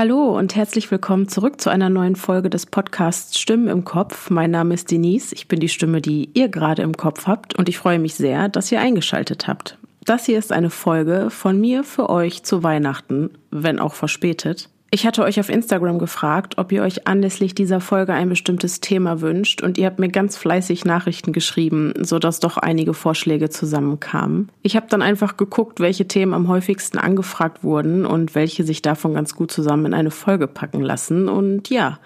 Hallo und herzlich willkommen zurück zu einer neuen Folge des Podcasts Stimmen im Kopf. Mein Name ist Denise, ich bin die Stimme, die ihr gerade im Kopf habt und ich freue mich sehr, dass ihr eingeschaltet habt. Das hier ist eine Folge von mir für euch zu Weihnachten, wenn auch verspätet. Ich hatte euch auf Instagram gefragt, ob ihr euch anlässlich dieser Folge ein bestimmtes Thema wünscht und ihr habt mir ganz fleißig Nachrichten geschrieben, so dass doch einige Vorschläge zusammenkamen. Ich habe dann einfach geguckt, welche Themen am häufigsten angefragt wurden und welche sich davon ganz gut zusammen in eine Folge packen lassen und ja,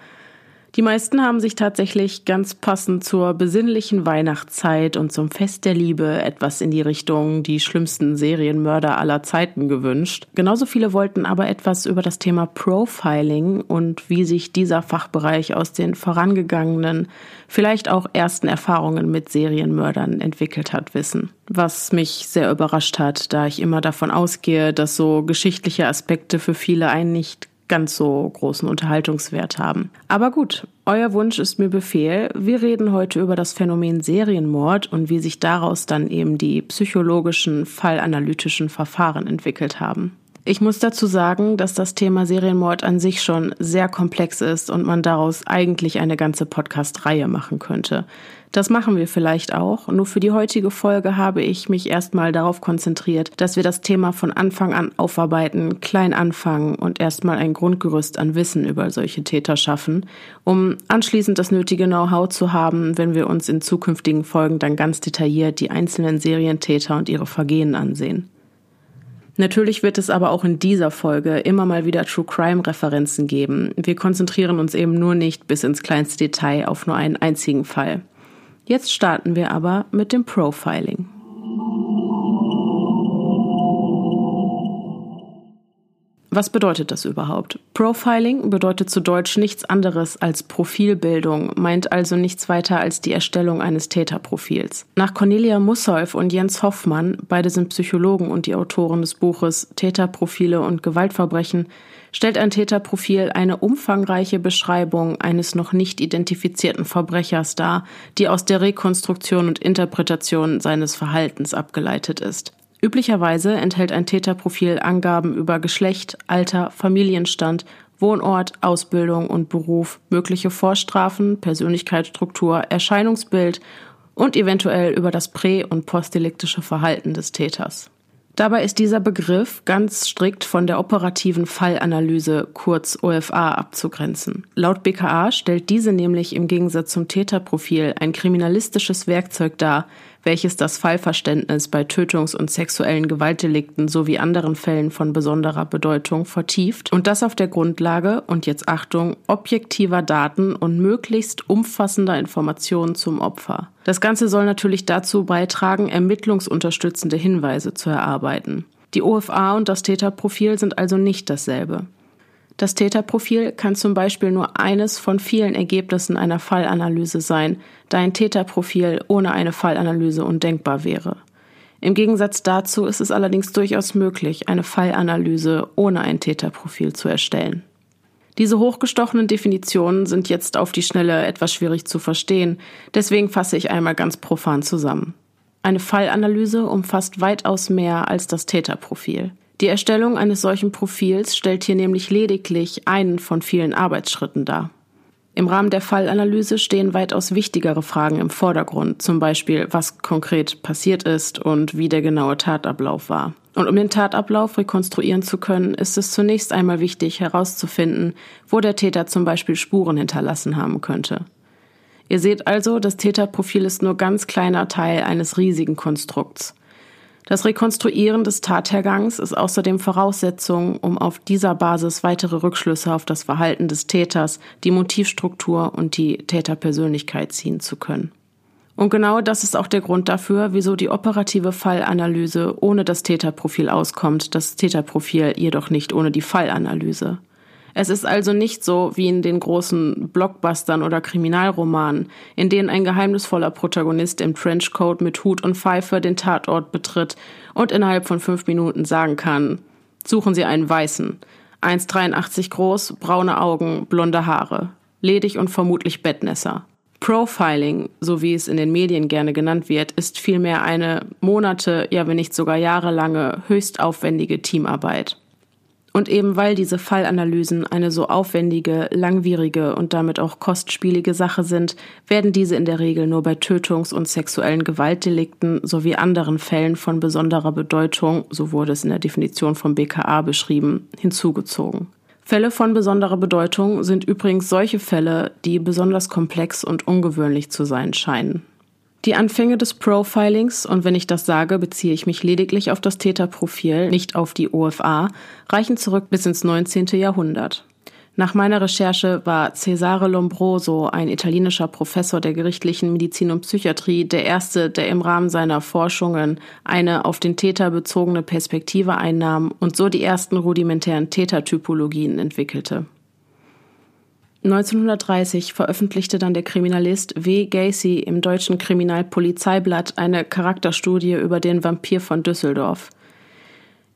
die meisten haben sich tatsächlich ganz passend zur besinnlichen Weihnachtszeit und zum Fest der Liebe etwas in die Richtung die schlimmsten Serienmörder aller Zeiten gewünscht. Genauso viele wollten aber etwas über das Thema Profiling und wie sich dieser Fachbereich aus den vorangegangenen, vielleicht auch ersten Erfahrungen mit Serienmördern entwickelt hat, wissen. Was mich sehr überrascht hat, da ich immer davon ausgehe, dass so geschichtliche Aspekte für viele einen nicht ganz so großen Unterhaltungswert haben. Aber gut, euer Wunsch ist mir Befehl. Wir reden heute über das Phänomen Serienmord und wie sich daraus dann eben die psychologischen, fallanalytischen Verfahren entwickelt haben. Ich muss dazu sagen, dass das Thema Serienmord an sich schon sehr komplex ist und man daraus eigentlich eine ganze Podcast-Reihe machen könnte. Das machen wir vielleicht auch. Nur für die heutige Folge habe ich mich erstmal darauf konzentriert, dass wir das Thema von Anfang an aufarbeiten, klein anfangen und erstmal ein Grundgerüst an Wissen über solche Täter schaffen, um anschließend das nötige Know-how zu haben, wenn wir uns in zukünftigen Folgen dann ganz detailliert die einzelnen Serientäter und ihre Vergehen ansehen. Natürlich wird es aber auch in dieser Folge immer mal wieder True Crime Referenzen geben. Wir konzentrieren uns eben nur nicht bis ins kleinste Detail auf nur einen einzigen Fall. Jetzt starten wir aber mit dem Profiling. Was bedeutet das überhaupt? Profiling bedeutet zu Deutsch nichts anderes als Profilbildung, meint also nichts weiter als die Erstellung eines Täterprofils. Nach Cornelia Mussolf und Jens Hoffmann, beide sind Psychologen und die Autoren des Buches Täterprofile und Gewaltverbrechen, stellt ein Täterprofil eine umfangreiche Beschreibung eines noch nicht identifizierten Verbrechers dar, die aus der Rekonstruktion und Interpretation seines Verhaltens abgeleitet ist. Üblicherweise enthält ein Täterprofil Angaben über Geschlecht, Alter, Familienstand, Wohnort, Ausbildung und Beruf, mögliche Vorstrafen, Persönlichkeitsstruktur, Erscheinungsbild und eventuell über das prä- und postdeliktische Verhalten des Täters. Dabei ist dieser Begriff ganz strikt von der operativen Fallanalyse kurz OFA abzugrenzen. Laut BKA stellt diese nämlich im Gegensatz zum Täterprofil ein kriminalistisches Werkzeug dar, welches das Fallverständnis bei Tötungs- und sexuellen Gewaltdelikten sowie anderen Fällen von besonderer Bedeutung vertieft und das auf der Grundlage, und jetzt Achtung, objektiver Daten und möglichst umfassender Informationen zum Opfer. Das Ganze soll natürlich dazu beitragen, ermittlungsunterstützende Hinweise zu erarbeiten. Die OFA und das Täterprofil sind also nicht dasselbe. Das Täterprofil kann zum Beispiel nur eines von vielen Ergebnissen einer Fallanalyse sein, da ein Täterprofil ohne eine Fallanalyse undenkbar wäre. Im Gegensatz dazu ist es allerdings durchaus möglich, eine Fallanalyse ohne ein Täterprofil zu erstellen. Diese hochgestochenen Definitionen sind jetzt auf die Schnelle etwas schwierig zu verstehen, deswegen fasse ich einmal ganz profan zusammen. Eine Fallanalyse umfasst weitaus mehr als das Täterprofil. Die Erstellung eines solchen Profils stellt hier nämlich lediglich einen von vielen Arbeitsschritten dar. Im Rahmen der Fallanalyse stehen weitaus wichtigere Fragen im Vordergrund, zum Beispiel, was konkret passiert ist und wie der genaue Tatablauf war. Und um den Tatablauf rekonstruieren zu können, ist es zunächst einmal wichtig herauszufinden, wo der Täter zum Beispiel Spuren hinterlassen haben könnte. Ihr seht also, das Täterprofil ist nur ganz kleiner Teil eines riesigen Konstrukts. Das Rekonstruieren des Tathergangs ist außerdem Voraussetzung, um auf dieser Basis weitere Rückschlüsse auf das Verhalten des Täters, die Motivstruktur und die Täterpersönlichkeit ziehen zu können. Und genau das ist auch der Grund dafür, wieso die operative Fallanalyse ohne das Täterprofil auskommt, das Täterprofil jedoch nicht ohne die Fallanalyse. Es ist also nicht so wie in den großen Blockbustern oder Kriminalromanen, in denen ein geheimnisvoller Protagonist im Trenchcoat mit Hut und Pfeife den Tatort betritt und innerhalb von fünf Minuten sagen kann, suchen Sie einen Weißen, 1,83 groß, braune Augen, blonde Haare, ledig und vermutlich Bettnässer. Profiling, so wie es in den Medien gerne genannt wird, ist vielmehr eine Monate, ja wenn nicht sogar jahrelange, höchst aufwendige Teamarbeit. Und eben weil diese Fallanalysen eine so aufwendige, langwierige und damit auch kostspielige Sache sind, werden diese in der Regel nur bei Tötungs- und sexuellen Gewaltdelikten sowie anderen Fällen von besonderer Bedeutung, so wurde es in der Definition vom BKA beschrieben, hinzugezogen. Fälle von besonderer Bedeutung sind übrigens solche Fälle, die besonders komplex und ungewöhnlich zu sein scheinen. Die Anfänge des Profilings, und wenn ich das sage, beziehe ich mich lediglich auf das Täterprofil, nicht auf die OFA, reichen zurück bis ins 19. Jahrhundert. Nach meiner Recherche war Cesare Lombroso, ein italienischer Professor der gerichtlichen Medizin und Psychiatrie, der erste, der im Rahmen seiner Forschungen eine auf den Täter bezogene Perspektive einnahm und so die ersten rudimentären Tätertypologien entwickelte. 1930 veröffentlichte dann der Kriminalist W. Gacy im deutschen Kriminalpolizeiblatt eine Charakterstudie über den Vampir von Düsseldorf.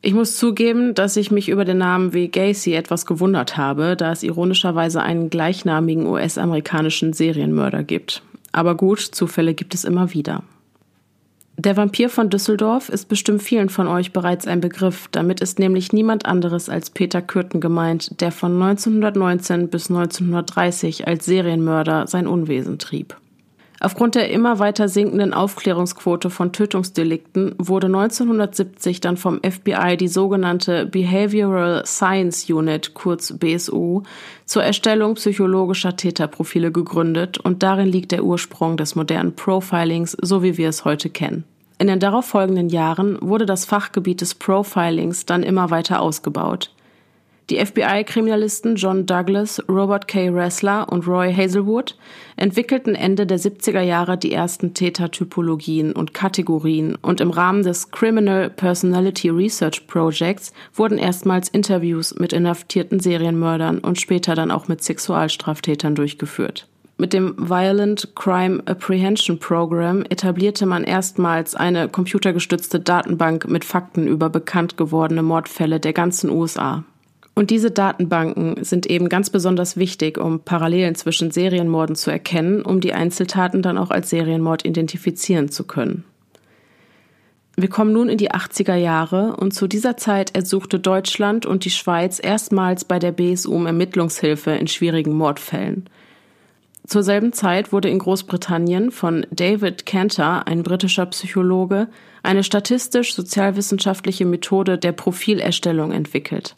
Ich muss zugeben, dass ich mich über den Namen W. Gacy etwas gewundert habe, da es ironischerweise einen gleichnamigen US-amerikanischen Serienmörder gibt. Aber gut, Zufälle gibt es immer wieder. Der Vampir von Düsseldorf ist bestimmt vielen von euch bereits ein Begriff. Damit ist nämlich niemand anderes als Peter Kürten gemeint, der von 1919 bis 1930 als Serienmörder sein Unwesen trieb. Aufgrund der immer weiter sinkenden Aufklärungsquote von Tötungsdelikten wurde 1970 dann vom FBI die sogenannte Behavioral Science Unit, kurz BSU, zur Erstellung psychologischer Täterprofile gegründet und darin liegt der Ursprung des modernen Profilings, so wie wir es heute kennen. In den darauffolgenden Jahren wurde das Fachgebiet des Profilings dann immer weiter ausgebaut. Die FBI-Kriminalisten John Douglas, Robert K. Ressler und Roy Hazelwood entwickelten Ende der 70er Jahre die ersten Tätertypologien und Kategorien und im Rahmen des Criminal Personality Research Projects wurden erstmals Interviews mit inhaftierten Serienmördern und später dann auch mit Sexualstraftätern durchgeführt. Mit dem Violent Crime Apprehension Program etablierte man erstmals eine computergestützte Datenbank mit Fakten über bekannt gewordene Mordfälle der ganzen USA. Und diese Datenbanken sind eben ganz besonders wichtig, um Parallelen zwischen Serienmorden zu erkennen, um die Einzeltaten dann auch als Serienmord identifizieren zu können. Wir kommen nun in die 80er Jahre und zu dieser Zeit ersuchte Deutschland und die Schweiz erstmals bei der BSU um Ermittlungshilfe in schwierigen Mordfällen. Zur selben Zeit wurde in Großbritannien von David Cantor, ein britischer Psychologe, eine statistisch-sozialwissenschaftliche Methode der Profilerstellung entwickelt.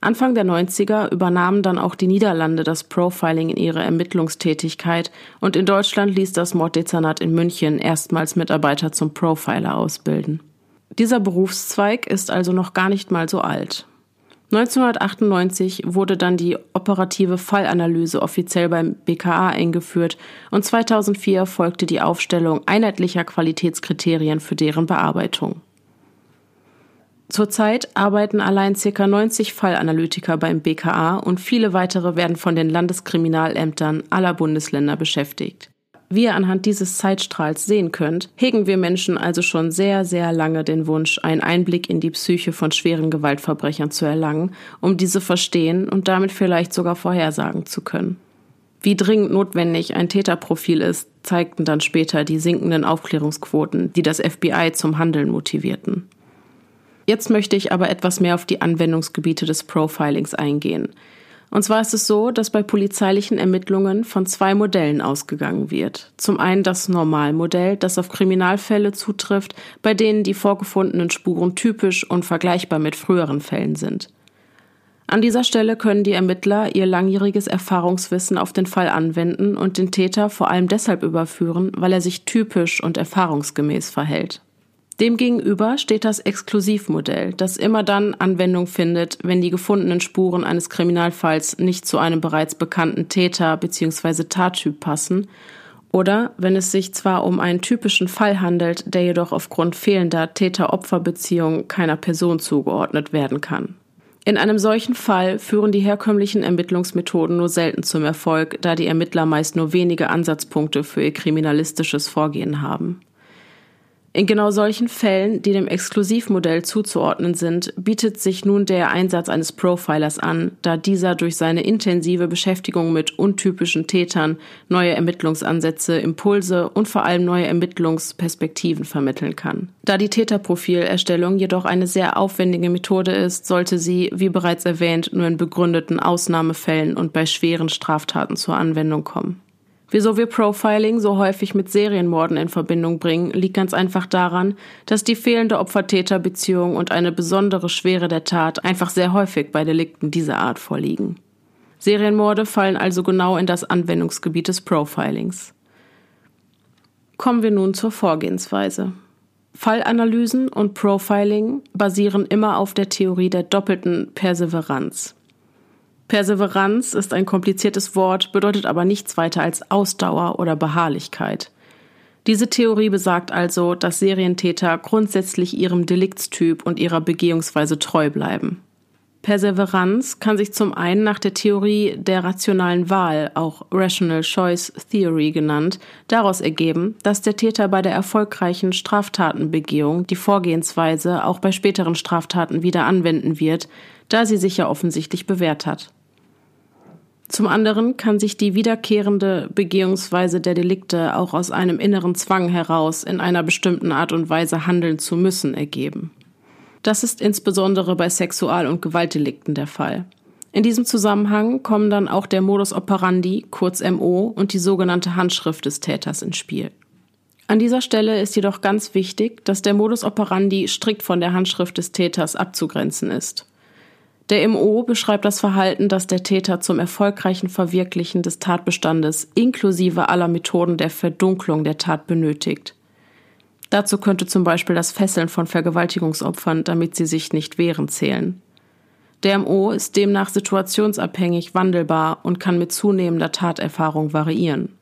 Anfang der 90er übernahmen dann auch die Niederlande das Profiling in ihre Ermittlungstätigkeit und in Deutschland ließ das Morddezernat in München erstmals Mitarbeiter zum Profiler ausbilden. Dieser Berufszweig ist also noch gar nicht mal so alt. 1998 wurde dann die operative Fallanalyse offiziell beim BKA eingeführt und 2004 folgte die Aufstellung einheitlicher Qualitätskriterien für deren Bearbeitung. Zurzeit arbeiten allein ca. 90 Fallanalytiker beim BKA und viele weitere werden von den Landeskriminalämtern aller Bundesländer beschäftigt. Wie ihr anhand dieses Zeitstrahls sehen könnt, hegen wir Menschen also schon sehr, sehr lange den Wunsch, einen Einblick in die Psyche von schweren Gewaltverbrechern zu erlangen, um diese verstehen und damit vielleicht sogar vorhersagen zu können. Wie dringend notwendig ein Täterprofil ist, zeigten dann später die sinkenden Aufklärungsquoten, die das FBI zum Handeln motivierten. Jetzt möchte ich aber etwas mehr auf die Anwendungsgebiete des Profilings eingehen. Und zwar ist es so, dass bei polizeilichen Ermittlungen von zwei Modellen ausgegangen wird. Zum einen das Normalmodell, das auf Kriminalfälle zutrifft, bei denen die vorgefundenen Spuren typisch und vergleichbar mit früheren Fällen sind. An dieser Stelle können die Ermittler ihr langjähriges Erfahrungswissen auf den Fall anwenden und den Täter vor allem deshalb überführen, weil er sich typisch und erfahrungsgemäß verhält. Demgegenüber steht das Exklusivmodell, das immer dann Anwendung findet, wenn die gefundenen Spuren eines Kriminalfalls nicht zu einem bereits bekannten Täter bzw. Tattyp passen oder wenn es sich zwar um einen typischen Fall handelt, der jedoch aufgrund fehlender Täter-Opfer-Beziehung keiner Person zugeordnet werden kann. In einem solchen Fall führen die herkömmlichen Ermittlungsmethoden nur selten zum Erfolg, da die Ermittler meist nur wenige Ansatzpunkte für ihr kriminalistisches Vorgehen haben. In genau solchen Fällen, die dem Exklusivmodell zuzuordnen sind, bietet sich nun der Einsatz eines Profilers an, da dieser durch seine intensive Beschäftigung mit untypischen Tätern neue Ermittlungsansätze, Impulse und vor allem neue Ermittlungsperspektiven vermitteln kann. Da die Täterprofilerstellung jedoch eine sehr aufwendige Methode ist, sollte sie, wie bereits erwähnt, nur in begründeten Ausnahmefällen und bei schweren Straftaten zur Anwendung kommen. Wieso wir Profiling so häufig mit Serienmorden in Verbindung bringen, liegt ganz einfach daran, dass die fehlende Opfer-Täter-Beziehung und eine besondere Schwere der Tat einfach sehr häufig bei Delikten dieser Art vorliegen. Serienmorde fallen also genau in das Anwendungsgebiet des Profilings. Kommen wir nun zur Vorgehensweise. Fallanalysen und Profiling basieren immer auf der Theorie der doppelten Perseveranz. Perseveranz ist ein kompliziertes Wort, bedeutet aber nichts weiter als Ausdauer oder Beharrlichkeit. Diese Theorie besagt also, dass Serientäter grundsätzlich ihrem Deliktstyp und ihrer Begehungsweise treu bleiben. Perseveranz kann sich zum einen nach der Theorie der rationalen Wahl, auch Rational Choice Theory genannt, daraus ergeben, dass der Täter bei der erfolgreichen Straftatenbegehung die Vorgehensweise auch bei späteren Straftaten wieder anwenden wird, da sie sich ja offensichtlich bewährt hat. Zum anderen kann sich die wiederkehrende Begehungsweise der Delikte auch aus einem inneren Zwang heraus, in einer bestimmten Art und Weise handeln zu müssen, ergeben. Das ist insbesondere bei Sexual- und Gewaltdelikten der Fall. In diesem Zusammenhang kommen dann auch der Modus operandi, kurz MO, und die sogenannte Handschrift des Täters ins Spiel. An dieser Stelle ist jedoch ganz wichtig, dass der Modus operandi strikt von der Handschrift des Täters abzugrenzen ist. Der MO beschreibt das Verhalten, das der Täter zum erfolgreichen Verwirklichen des Tatbestandes inklusive aller Methoden der Verdunklung der Tat benötigt. Dazu könnte zum Beispiel das Fesseln von Vergewaltigungsopfern, damit sie sich nicht wehren, zählen. Der MO ist demnach situationsabhängig wandelbar und kann mit zunehmender Taterfahrung variieren.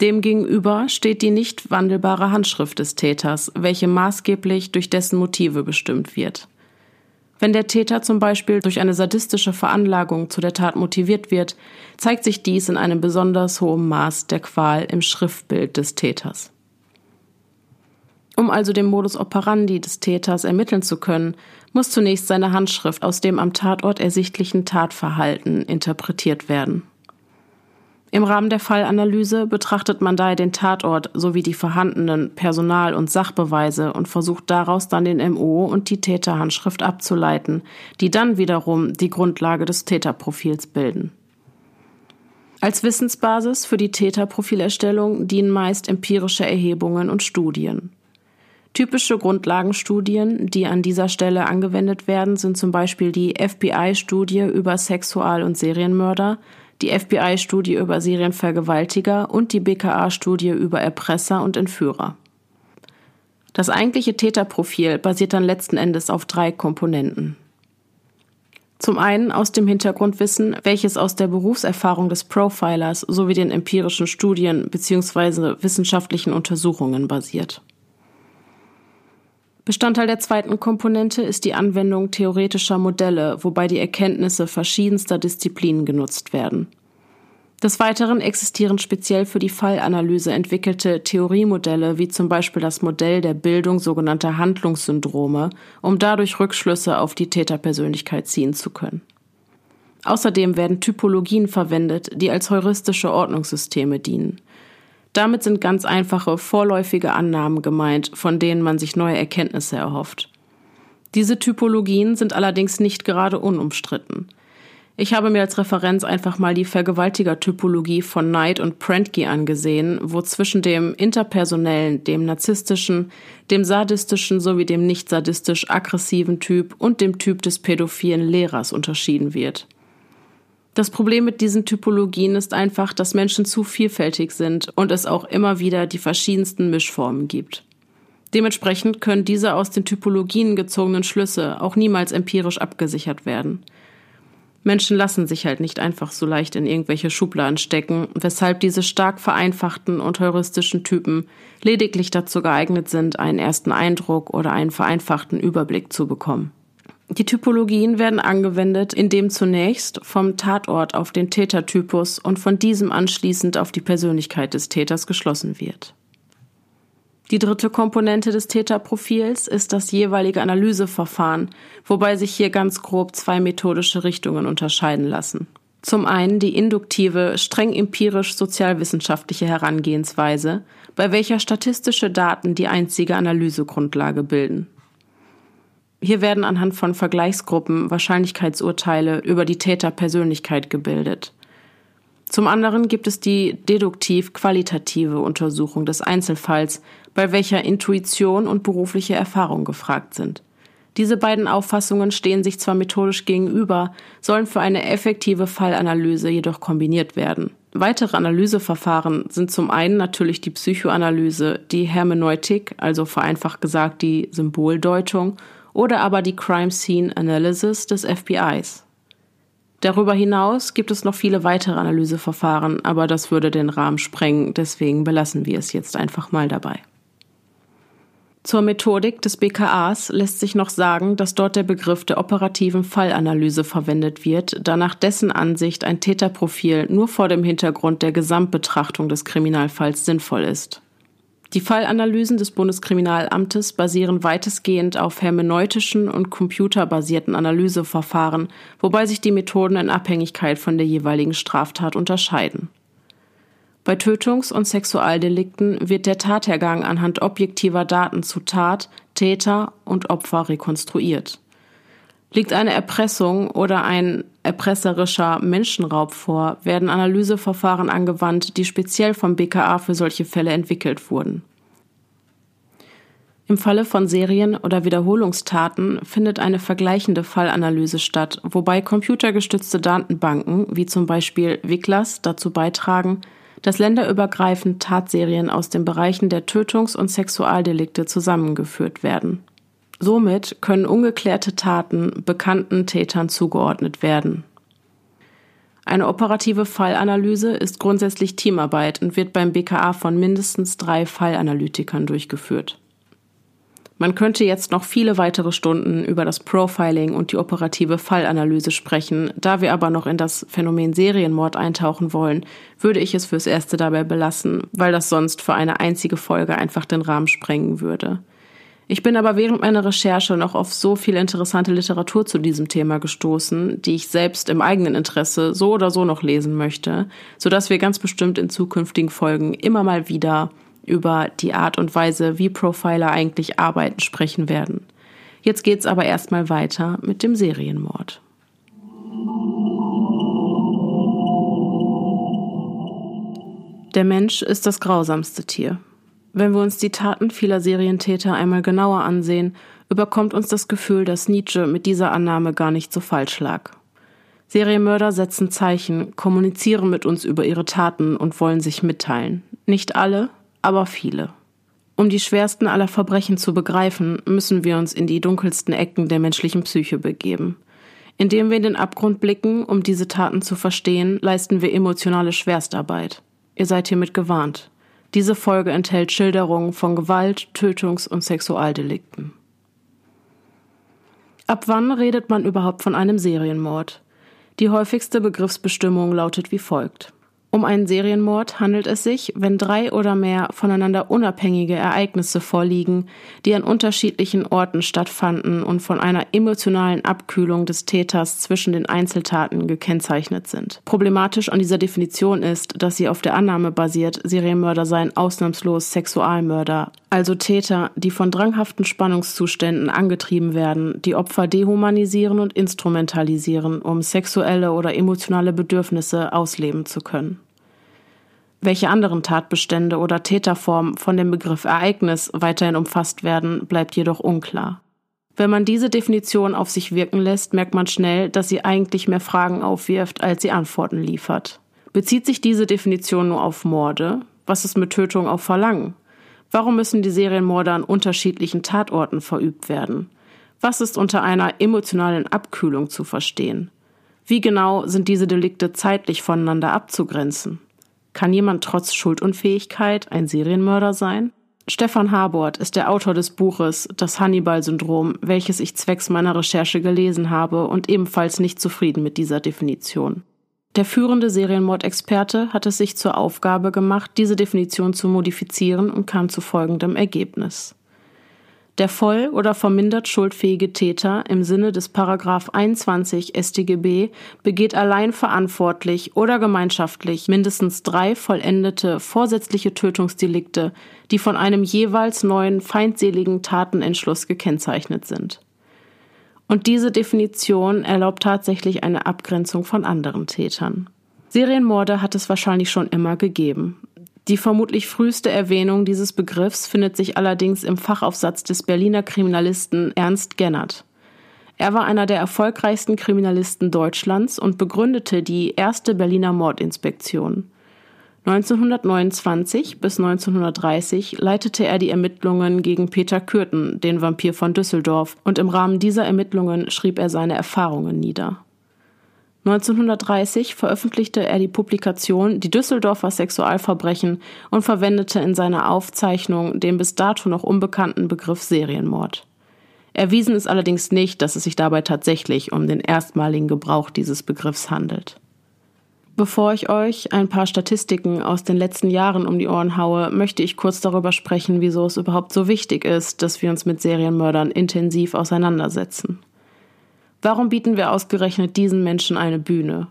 Demgegenüber steht die nicht wandelbare Handschrift des Täters, welche maßgeblich durch dessen Motive bestimmt wird. Wenn der Täter zum Beispiel durch eine sadistische Veranlagung zu der Tat motiviert wird, zeigt sich dies in einem besonders hohen Maß der Qual im Schriftbild des Täters. Um also den Modus operandi des Täters ermitteln zu können, muss zunächst seine Handschrift aus dem am Tatort ersichtlichen Tatverhalten interpretiert werden. Im Rahmen der Fallanalyse betrachtet man daher den Tatort sowie die vorhandenen Personal- und Sachbeweise und versucht daraus dann den MO und die Täterhandschrift abzuleiten, die dann wiederum die Grundlage des Täterprofils bilden. Als Wissensbasis für die Täterprofilerstellung dienen meist empirische Erhebungen und Studien. Typische Grundlagenstudien, die an dieser Stelle angewendet werden, sind zum Beispiel die FBI-Studie über Sexual- und Serienmörder, die FBI-Studie über Serienvergewaltiger und die BKA-Studie über Erpresser und Entführer. Das eigentliche Täterprofil basiert dann letzten Endes auf drei Komponenten. Zum einen aus dem Hintergrundwissen, welches aus der Berufserfahrung des Profilers sowie den empirischen Studien bzw. wissenschaftlichen Untersuchungen basiert. Bestandteil der zweiten Komponente ist die Anwendung theoretischer Modelle, wobei die Erkenntnisse verschiedenster Disziplinen genutzt werden. Des Weiteren existieren speziell für die Fallanalyse entwickelte Theoriemodelle, wie zum Beispiel das Modell der Bildung sogenannter Handlungssyndrome, um dadurch Rückschlüsse auf die Täterpersönlichkeit ziehen zu können. Außerdem werden Typologien verwendet, die als heuristische Ordnungssysteme dienen. Damit sind ganz einfache vorläufige Annahmen gemeint, von denen man sich neue Erkenntnisse erhofft. Diese Typologien sind allerdings nicht gerade unumstritten. Ich habe mir als Referenz einfach mal die Vergewaltiger-Typologie von Knight und Prentke angesehen, wo zwischen dem interpersonellen, dem narzisstischen, dem sadistischen sowie dem nicht sadistisch aggressiven Typ und dem Typ des pädophilen Lehrers unterschieden wird. Das Problem mit diesen Typologien ist einfach, dass Menschen zu vielfältig sind und es auch immer wieder die verschiedensten Mischformen gibt. Dementsprechend können diese aus den Typologien gezogenen Schlüsse auch niemals empirisch abgesichert werden. Menschen lassen sich halt nicht einfach so leicht in irgendwelche Schubladen stecken, weshalb diese stark vereinfachten und heuristischen Typen lediglich dazu geeignet sind, einen ersten Eindruck oder einen vereinfachten Überblick zu bekommen. Die Typologien werden angewendet, indem zunächst vom Tatort auf den Tätertypus und von diesem anschließend auf die Persönlichkeit des Täters geschlossen wird. Die dritte Komponente des Täterprofils ist das jeweilige Analyseverfahren, wobei sich hier ganz grob zwei methodische Richtungen unterscheiden lassen. Zum einen die induktive, streng empirisch sozialwissenschaftliche Herangehensweise, bei welcher statistische Daten die einzige Analysegrundlage bilden. Hier werden anhand von Vergleichsgruppen Wahrscheinlichkeitsurteile über die Täterpersönlichkeit gebildet. Zum anderen gibt es die deduktiv-qualitative Untersuchung des Einzelfalls, bei welcher Intuition und berufliche Erfahrung gefragt sind. Diese beiden Auffassungen stehen sich zwar methodisch gegenüber, sollen für eine effektive Fallanalyse jedoch kombiniert werden. Weitere Analyseverfahren sind zum einen natürlich die Psychoanalyse, die Hermeneutik, also vereinfacht gesagt die Symboldeutung, oder aber die Crime Scene Analysis des FBIs. Darüber hinaus gibt es noch viele weitere Analyseverfahren, aber das würde den Rahmen sprengen, deswegen belassen wir es jetzt einfach mal dabei. Zur Methodik des BKAs lässt sich noch sagen, dass dort der Begriff der operativen Fallanalyse verwendet wird, da nach dessen Ansicht ein Täterprofil nur vor dem Hintergrund der Gesamtbetrachtung des Kriminalfalls sinnvoll ist. Die Fallanalysen des Bundeskriminalamtes basieren weitestgehend auf hermeneutischen und computerbasierten Analyseverfahren, wobei sich die Methoden in Abhängigkeit von der jeweiligen Straftat unterscheiden. Bei Tötungs- und Sexualdelikten wird der Tathergang anhand objektiver Daten zu Tat, Täter und Opfer rekonstruiert. Liegt eine Erpressung oder ein erpresserischer Menschenraub vor, werden Analyseverfahren angewandt, die speziell vom BKA für solche Fälle entwickelt wurden. Im Falle von Serien- oder Wiederholungstaten findet eine vergleichende Fallanalyse statt, wobei computergestützte Datenbanken wie zum Beispiel Wiklas dazu beitragen, dass länderübergreifend Tatserien aus den Bereichen der Tötungs- und Sexualdelikte zusammengeführt werden. Somit können ungeklärte Taten bekannten Tätern zugeordnet werden. Eine operative Fallanalyse ist grundsätzlich Teamarbeit und wird beim BKA von mindestens drei Fallanalytikern durchgeführt. Man könnte jetzt noch viele weitere Stunden über das Profiling und die operative Fallanalyse sprechen. Da wir aber noch in das Phänomen Serienmord eintauchen wollen, würde ich es fürs Erste dabei belassen, weil das sonst für eine einzige Folge einfach den Rahmen sprengen würde. Ich bin aber während meiner Recherche noch auf so viel interessante Literatur zu diesem Thema gestoßen, die ich selbst im eigenen Interesse so oder so noch lesen möchte, so dass wir ganz bestimmt in zukünftigen Folgen immer mal wieder über die Art und Weise, wie Profiler eigentlich arbeiten, sprechen werden. Jetzt geht's aber erstmal weiter mit dem Serienmord. Der Mensch ist das grausamste Tier. Wenn wir uns die Taten vieler Serientäter einmal genauer ansehen, überkommt uns das Gefühl, dass Nietzsche mit dieser Annahme gar nicht so falsch lag. Serienmörder setzen Zeichen, kommunizieren mit uns über ihre Taten und wollen sich mitteilen. Nicht alle, aber viele. Um die schwersten aller Verbrechen zu begreifen, müssen wir uns in die dunkelsten Ecken der menschlichen Psyche begeben. Indem wir in den Abgrund blicken, um diese Taten zu verstehen, leisten wir emotionale Schwerstarbeit. Ihr seid hiermit gewarnt. Diese Folge enthält Schilderungen von Gewalt, Tötungs- und Sexualdelikten. Ab wann redet man überhaupt von einem Serienmord? Die häufigste Begriffsbestimmung lautet wie folgt. Um einen Serienmord handelt es sich, wenn drei oder mehr voneinander unabhängige Ereignisse vorliegen, die an unterschiedlichen Orten stattfanden und von einer emotionalen Abkühlung des Täters zwischen den Einzeltaten gekennzeichnet sind. Problematisch an dieser Definition ist, dass sie auf der Annahme basiert, Serienmörder seien ausnahmslos Sexualmörder, also Täter, die von dranghaften Spannungszuständen angetrieben werden, die Opfer dehumanisieren und instrumentalisieren, um sexuelle oder emotionale Bedürfnisse ausleben zu können. Welche anderen Tatbestände oder Täterformen von dem Begriff Ereignis weiterhin umfasst werden, bleibt jedoch unklar. Wenn man diese Definition auf sich wirken lässt, merkt man schnell, dass sie eigentlich mehr Fragen aufwirft, als sie Antworten liefert. Bezieht sich diese Definition nur auf Morde? Was ist mit Tötung auf Verlangen? Warum müssen die Serienmorde an unterschiedlichen Tatorten verübt werden? Was ist unter einer emotionalen Abkühlung zu verstehen? Wie genau sind diese Delikte zeitlich voneinander abzugrenzen? Kann jemand trotz Schuldunfähigkeit ein Serienmörder sein? Stefan Habort ist der Autor des Buches Das Hannibal-Syndrom, welches ich zwecks meiner Recherche gelesen habe und ebenfalls nicht zufrieden mit dieser Definition. Der führende Serienmordexperte hat es sich zur Aufgabe gemacht, diese Definition zu modifizieren und kam zu folgendem Ergebnis. Der voll oder vermindert schuldfähige Täter im Sinne des Paragraph 21 StGB begeht allein verantwortlich oder gemeinschaftlich mindestens drei vollendete vorsätzliche Tötungsdelikte, die von einem jeweils neuen feindseligen Tatenentschluss gekennzeichnet sind. Und diese Definition erlaubt tatsächlich eine Abgrenzung von anderen Tätern. Serienmorde hat es wahrscheinlich schon immer gegeben. Die vermutlich früheste Erwähnung dieses Begriffs findet sich allerdings im Fachaufsatz des Berliner Kriminalisten Ernst Gennert. Er war einer der erfolgreichsten Kriminalisten Deutschlands und begründete die erste Berliner Mordinspektion. 1929 bis 1930 leitete er die Ermittlungen gegen Peter Kürten, den Vampir von Düsseldorf, und im Rahmen dieser Ermittlungen schrieb er seine Erfahrungen nieder. 1930 veröffentlichte er die Publikation Die Düsseldorfer Sexualverbrechen und verwendete in seiner Aufzeichnung den bis dato noch unbekannten Begriff Serienmord. Erwiesen ist allerdings nicht, dass es sich dabei tatsächlich um den erstmaligen Gebrauch dieses Begriffs handelt. Bevor ich euch ein paar Statistiken aus den letzten Jahren um die Ohren haue, möchte ich kurz darüber sprechen, wieso es überhaupt so wichtig ist, dass wir uns mit Serienmördern intensiv auseinandersetzen. Warum bieten wir ausgerechnet diesen Menschen eine Bühne?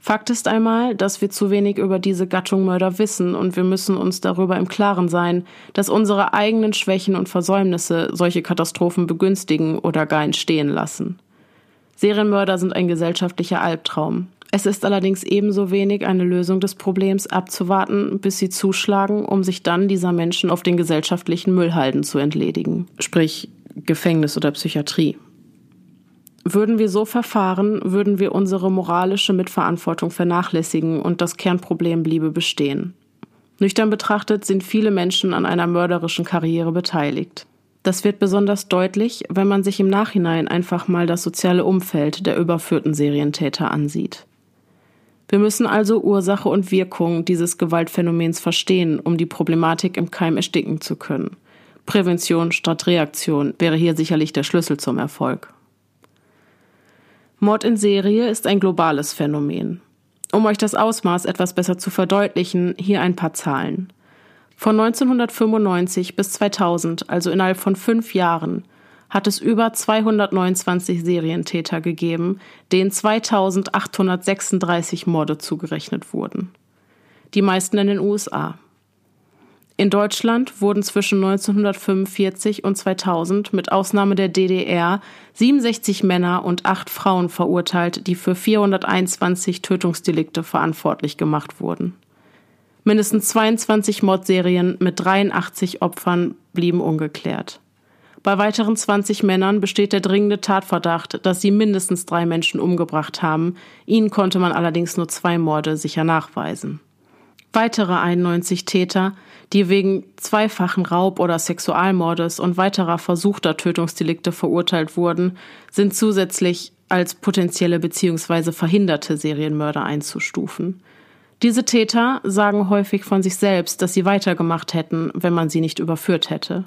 Fakt ist einmal, dass wir zu wenig über diese Gattung Mörder wissen und wir müssen uns darüber im Klaren sein, dass unsere eigenen Schwächen und Versäumnisse solche Katastrophen begünstigen oder gar entstehen lassen. Serienmörder sind ein gesellschaftlicher Albtraum. Es ist allerdings ebenso wenig eine Lösung des Problems abzuwarten, bis sie zuschlagen, um sich dann dieser Menschen auf den gesellschaftlichen Müllhalden zu entledigen, sprich Gefängnis oder Psychiatrie. Würden wir so verfahren, würden wir unsere moralische Mitverantwortung vernachlässigen und das Kernproblem bliebe bestehen. Nüchtern betrachtet sind viele Menschen an einer mörderischen Karriere beteiligt. Das wird besonders deutlich, wenn man sich im Nachhinein einfach mal das soziale Umfeld der überführten Serientäter ansieht. Wir müssen also Ursache und Wirkung dieses Gewaltphänomens verstehen, um die Problematik im Keim ersticken zu können. Prävention statt Reaktion wäre hier sicherlich der Schlüssel zum Erfolg. Mord in Serie ist ein globales Phänomen. Um euch das Ausmaß etwas besser zu verdeutlichen, hier ein paar Zahlen. Von 1995 bis 2000, also innerhalb von fünf Jahren, hat es über 229 Serientäter gegeben, denen 2836 Morde zugerechnet wurden. Die meisten in den USA. In Deutschland wurden zwischen 1945 und 2000 mit Ausnahme der DDR 67 Männer und 8 Frauen verurteilt, die für 421 Tötungsdelikte verantwortlich gemacht wurden. Mindestens 22 Mordserien mit 83 Opfern blieben ungeklärt. Bei weiteren 20 Männern besteht der dringende Tatverdacht, dass sie mindestens drei Menschen umgebracht haben. Ihnen konnte man allerdings nur zwei Morde sicher nachweisen. Weitere 91 Täter, die wegen zweifachen Raub- oder Sexualmordes und weiterer versuchter Tötungsdelikte verurteilt wurden, sind zusätzlich als potenzielle bzw. verhinderte Serienmörder einzustufen. Diese Täter sagen häufig von sich selbst, dass sie weitergemacht hätten, wenn man sie nicht überführt hätte.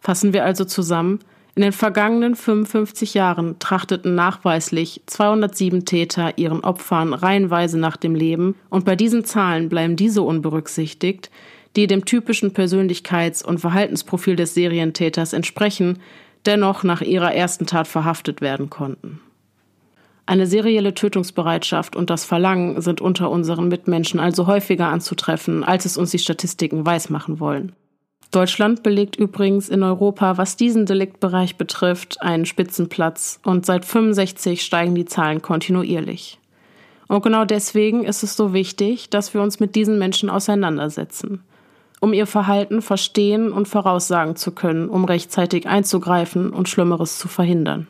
Fassen wir also zusammen, in den vergangenen 55 Jahren trachteten nachweislich 207 Täter ihren Opfern reihenweise nach dem Leben und bei diesen Zahlen bleiben diese unberücksichtigt, die dem typischen Persönlichkeits- und Verhaltensprofil des Serientäters entsprechen, dennoch nach ihrer ersten Tat verhaftet werden konnten. Eine serielle Tötungsbereitschaft und das Verlangen sind unter unseren Mitmenschen also häufiger anzutreffen, als es uns die Statistiken weismachen wollen. Deutschland belegt übrigens in Europa, was diesen Deliktbereich betrifft, einen Spitzenplatz und seit 65 steigen die Zahlen kontinuierlich. Und genau deswegen ist es so wichtig, dass wir uns mit diesen Menschen auseinandersetzen, um ihr Verhalten verstehen und voraussagen zu können, um rechtzeitig einzugreifen und Schlimmeres zu verhindern.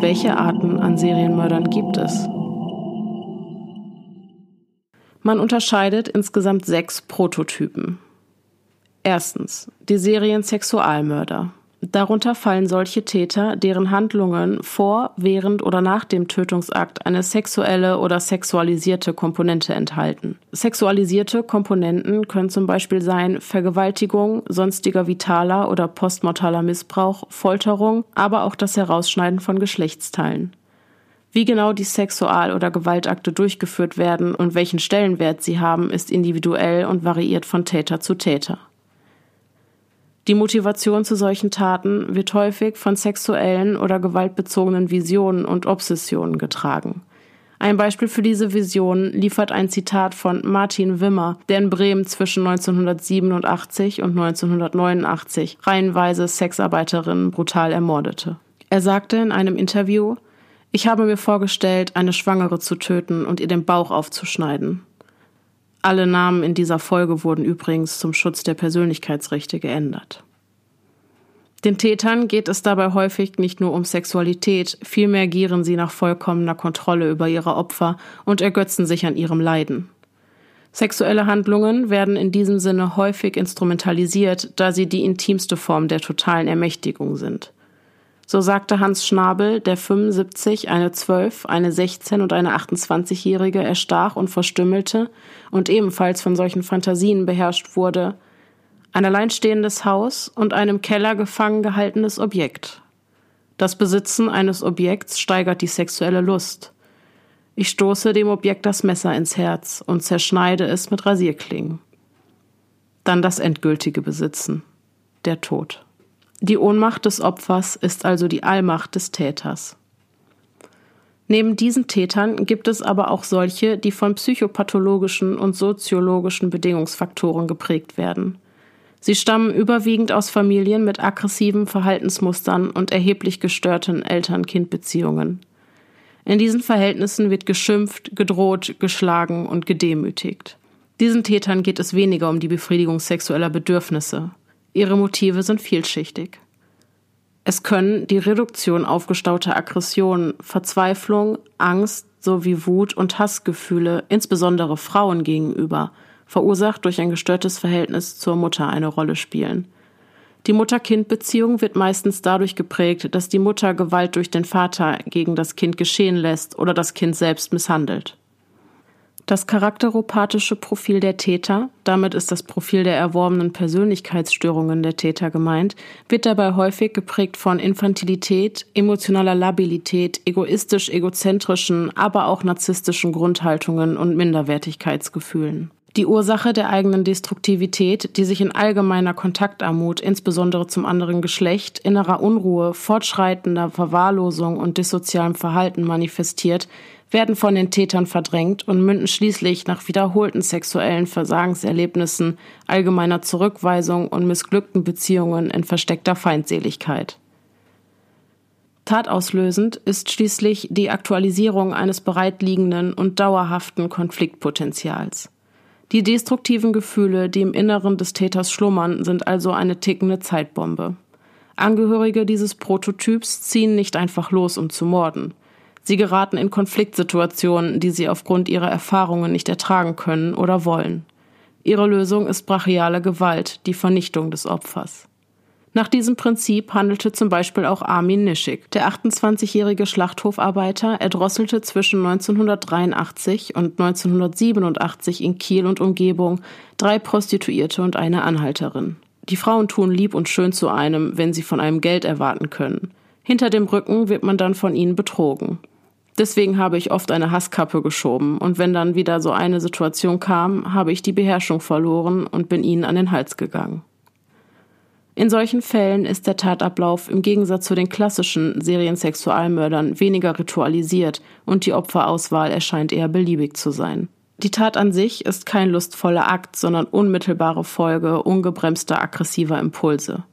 Welche Arten an Serienmördern gibt es? Man unterscheidet insgesamt sechs Prototypen. Erstens die Serien-Sexualmörder. Darunter fallen solche Täter, deren Handlungen vor, während oder nach dem Tötungsakt eine sexuelle oder sexualisierte Komponente enthalten. Sexualisierte Komponenten können zum Beispiel sein Vergewaltigung, sonstiger vitaler oder postmortaler Missbrauch, Folterung, aber auch das Herausschneiden von Geschlechtsteilen. Wie genau die Sexual- oder Gewaltakte durchgeführt werden und welchen Stellenwert sie haben, ist individuell und variiert von Täter zu Täter. Die Motivation zu solchen Taten wird häufig von sexuellen oder gewaltbezogenen Visionen und Obsessionen getragen. Ein Beispiel für diese Visionen liefert ein Zitat von Martin Wimmer, der in Bremen zwischen 1987 und 1989 reihenweise Sexarbeiterinnen brutal ermordete. Er sagte in einem Interview, ich habe mir vorgestellt, eine Schwangere zu töten und ihr den Bauch aufzuschneiden. Alle Namen in dieser Folge wurden übrigens zum Schutz der Persönlichkeitsrechte geändert. Den Tätern geht es dabei häufig nicht nur um Sexualität, vielmehr gieren sie nach vollkommener Kontrolle über ihre Opfer und ergötzen sich an ihrem Leiden. Sexuelle Handlungen werden in diesem Sinne häufig instrumentalisiert, da sie die intimste Form der totalen Ermächtigung sind. So sagte Hans Schnabel, der 75, eine 12, eine 16 und eine 28-Jährige erstach und verstümmelte und ebenfalls von solchen Fantasien beherrscht wurde, ein alleinstehendes Haus und ein im Keller gefangen gehaltenes Objekt. Das Besitzen eines Objekts steigert die sexuelle Lust. Ich stoße dem Objekt das Messer ins Herz und zerschneide es mit Rasierklingen. Dann das endgültige Besitzen, der Tod. Die Ohnmacht des Opfers ist also die Allmacht des Täters. Neben diesen Tätern gibt es aber auch solche, die von psychopathologischen und soziologischen Bedingungsfaktoren geprägt werden. Sie stammen überwiegend aus Familien mit aggressiven Verhaltensmustern und erheblich gestörten Eltern-Kind-Beziehungen. In diesen Verhältnissen wird geschimpft, gedroht, geschlagen und gedemütigt. Diesen Tätern geht es weniger um die Befriedigung sexueller Bedürfnisse. Ihre Motive sind vielschichtig. Es können die Reduktion aufgestauter Aggressionen, Verzweiflung, Angst sowie Wut und Hassgefühle, insbesondere Frauen gegenüber, verursacht durch ein gestörtes Verhältnis zur Mutter eine Rolle spielen. Die Mutter-Kind-Beziehung wird meistens dadurch geprägt, dass die Mutter Gewalt durch den Vater gegen das Kind geschehen lässt oder das Kind selbst misshandelt. Das charakteropathische Profil der Täter, damit ist das Profil der erworbenen Persönlichkeitsstörungen der Täter gemeint, wird dabei häufig geprägt von Infantilität, emotionaler Labilität, egoistisch-egozentrischen, aber auch narzisstischen Grundhaltungen und Minderwertigkeitsgefühlen. Die Ursache der eigenen Destruktivität, die sich in allgemeiner Kontaktarmut, insbesondere zum anderen Geschlecht, innerer Unruhe, fortschreitender Verwahrlosung und dissozialem Verhalten manifestiert, werden von den Tätern verdrängt und münden schließlich nach wiederholten sexuellen Versagenserlebnissen, allgemeiner Zurückweisung und missglückten Beziehungen in versteckter Feindseligkeit. Tatauslösend ist schließlich die Aktualisierung eines bereitliegenden und dauerhaften Konfliktpotenzials. Die destruktiven Gefühle, die im Inneren des Täters schlummern, sind also eine tickende Zeitbombe. Angehörige dieses Prototyps ziehen nicht einfach los, um zu morden. Sie geraten in Konfliktsituationen, die sie aufgrund ihrer Erfahrungen nicht ertragen können oder wollen. Ihre Lösung ist brachiale Gewalt, die Vernichtung des Opfers. Nach diesem Prinzip handelte zum Beispiel auch Armin Nischig. Der 28-jährige Schlachthofarbeiter erdrosselte zwischen 1983 und 1987 in Kiel und Umgebung drei Prostituierte und eine Anhalterin. Die Frauen tun lieb und schön zu einem, wenn sie von einem Geld erwarten können. Hinter dem Rücken wird man dann von ihnen betrogen. Deswegen habe ich oft eine Hasskappe geschoben und wenn dann wieder so eine Situation kam, habe ich die Beherrschung verloren und bin ihnen an den Hals gegangen. In solchen Fällen ist der Tatablauf im Gegensatz zu den klassischen Seriensexualmördern weniger ritualisiert und die Opferauswahl erscheint eher beliebig zu sein. Die Tat an sich ist kein lustvoller Akt, sondern unmittelbare Folge ungebremster aggressiver Impulse.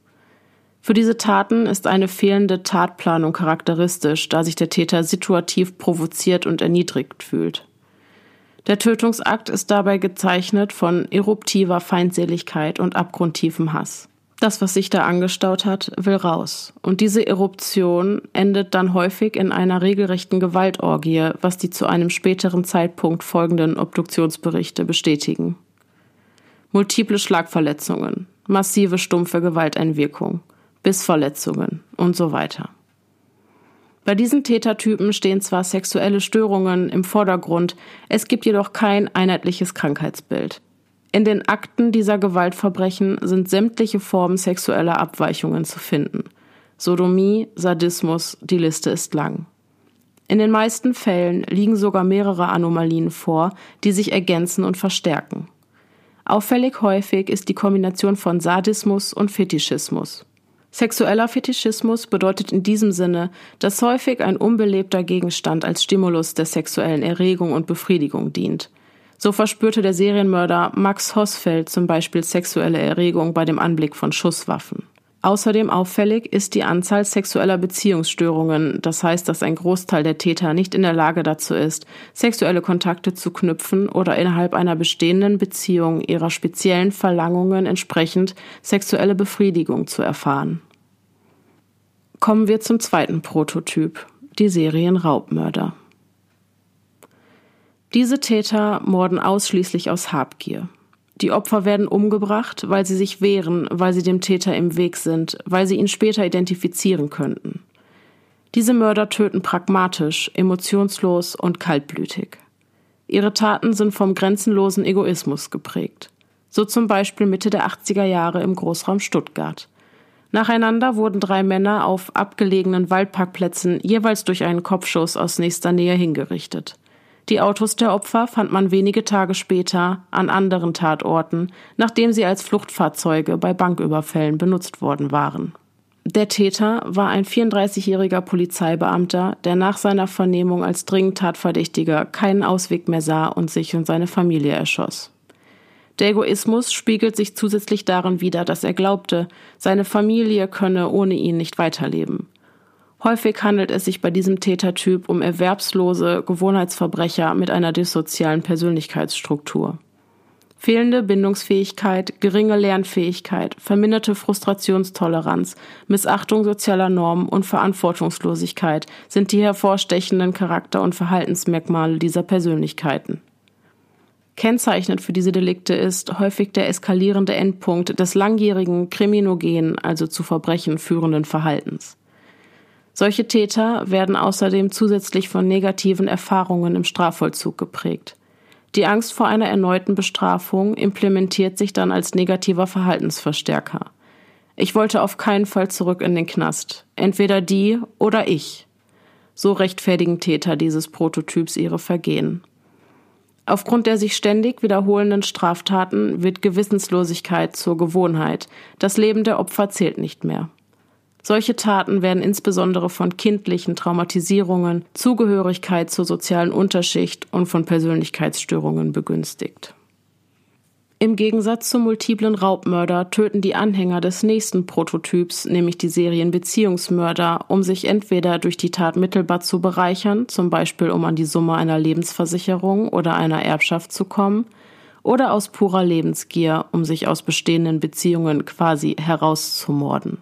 Für diese Taten ist eine fehlende Tatplanung charakteristisch, da sich der Täter situativ provoziert und erniedrigt fühlt. Der Tötungsakt ist dabei gezeichnet von eruptiver Feindseligkeit und abgrundtiefem Hass. Das, was sich da angestaut hat, will raus. Und diese Eruption endet dann häufig in einer regelrechten Gewaltorgie, was die zu einem späteren Zeitpunkt folgenden Obduktionsberichte bestätigen. Multiple Schlagverletzungen, massive stumpfe Gewalteinwirkung, Bissverletzungen und so weiter. Bei diesen Tätertypen stehen zwar sexuelle Störungen im Vordergrund, es gibt jedoch kein einheitliches Krankheitsbild. In den Akten dieser Gewaltverbrechen sind sämtliche Formen sexueller Abweichungen zu finden. Sodomie, Sadismus, die Liste ist lang. In den meisten Fällen liegen sogar mehrere Anomalien vor, die sich ergänzen und verstärken. Auffällig häufig ist die Kombination von Sadismus und Fetischismus. Sexueller Fetischismus bedeutet in diesem Sinne, dass häufig ein unbelebter Gegenstand als Stimulus der sexuellen Erregung und Befriedigung dient. So verspürte der Serienmörder Max Hosfeld zum Beispiel sexuelle Erregung bei dem Anblick von Schusswaffen. Außerdem auffällig ist die Anzahl sexueller Beziehungsstörungen, das heißt, dass ein Großteil der Täter nicht in der Lage dazu ist, sexuelle Kontakte zu knüpfen oder innerhalb einer bestehenden Beziehung ihrer speziellen Verlangungen entsprechend sexuelle Befriedigung zu erfahren. Kommen wir zum zweiten Prototyp, die Serienraubmörder. Diese Täter morden ausschließlich aus Habgier. Die Opfer werden umgebracht, weil sie sich wehren, weil sie dem Täter im Weg sind, weil sie ihn später identifizieren könnten. Diese Mörder töten pragmatisch, emotionslos und kaltblütig. Ihre Taten sind vom grenzenlosen Egoismus geprägt. So zum Beispiel Mitte der 80er Jahre im Großraum Stuttgart. Nacheinander wurden drei Männer auf abgelegenen Waldparkplätzen jeweils durch einen Kopfschuss aus nächster Nähe hingerichtet. Die Autos der Opfer fand man wenige Tage später an anderen Tatorten, nachdem sie als Fluchtfahrzeuge bei Banküberfällen benutzt worden waren. Der Täter war ein 34-jähriger Polizeibeamter, der nach seiner Vernehmung als dringend Tatverdächtiger keinen Ausweg mehr sah und sich und seine Familie erschoss. Der Egoismus spiegelt sich zusätzlich darin wider, dass er glaubte, seine Familie könne ohne ihn nicht weiterleben. Häufig handelt es sich bei diesem Tätertyp um erwerbslose Gewohnheitsverbrecher mit einer dissozialen Persönlichkeitsstruktur. Fehlende Bindungsfähigkeit, geringe Lernfähigkeit, verminderte Frustrationstoleranz, Missachtung sozialer Normen und Verantwortungslosigkeit sind die hervorstechenden Charakter- und Verhaltensmerkmale dieser Persönlichkeiten. Kennzeichnend für diese Delikte ist häufig der eskalierende Endpunkt des langjährigen kriminogenen, also zu Verbrechen führenden Verhaltens. Solche Täter werden außerdem zusätzlich von negativen Erfahrungen im Strafvollzug geprägt. Die Angst vor einer erneuten Bestrafung implementiert sich dann als negativer Verhaltensverstärker. Ich wollte auf keinen Fall zurück in den Knast. Entweder die oder ich. So rechtfertigen Täter dieses Prototyps ihre Vergehen. Aufgrund der sich ständig wiederholenden Straftaten wird Gewissenslosigkeit zur Gewohnheit. Das Leben der Opfer zählt nicht mehr. Solche Taten werden insbesondere von kindlichen Traumatisierungen, Zugehörigkeit zur sozialen Unterschicht und von Persönlichkeitsstörungen begünstigt. Im Gegensatz zum multiplen Raubmörder töten die Anhänger des nächsten Prototyps, nämlich die Serienbeziehungsmörder, um sich entweder durch die Tat mittelbar zu bereichern, zum Beispiel um an die Summe einer Lebensversicherung oder einer Erbschaft zu kommen, oder aus purer Lebensgier, um sich aus bestehenden Beziehungen quasi herauszumorden.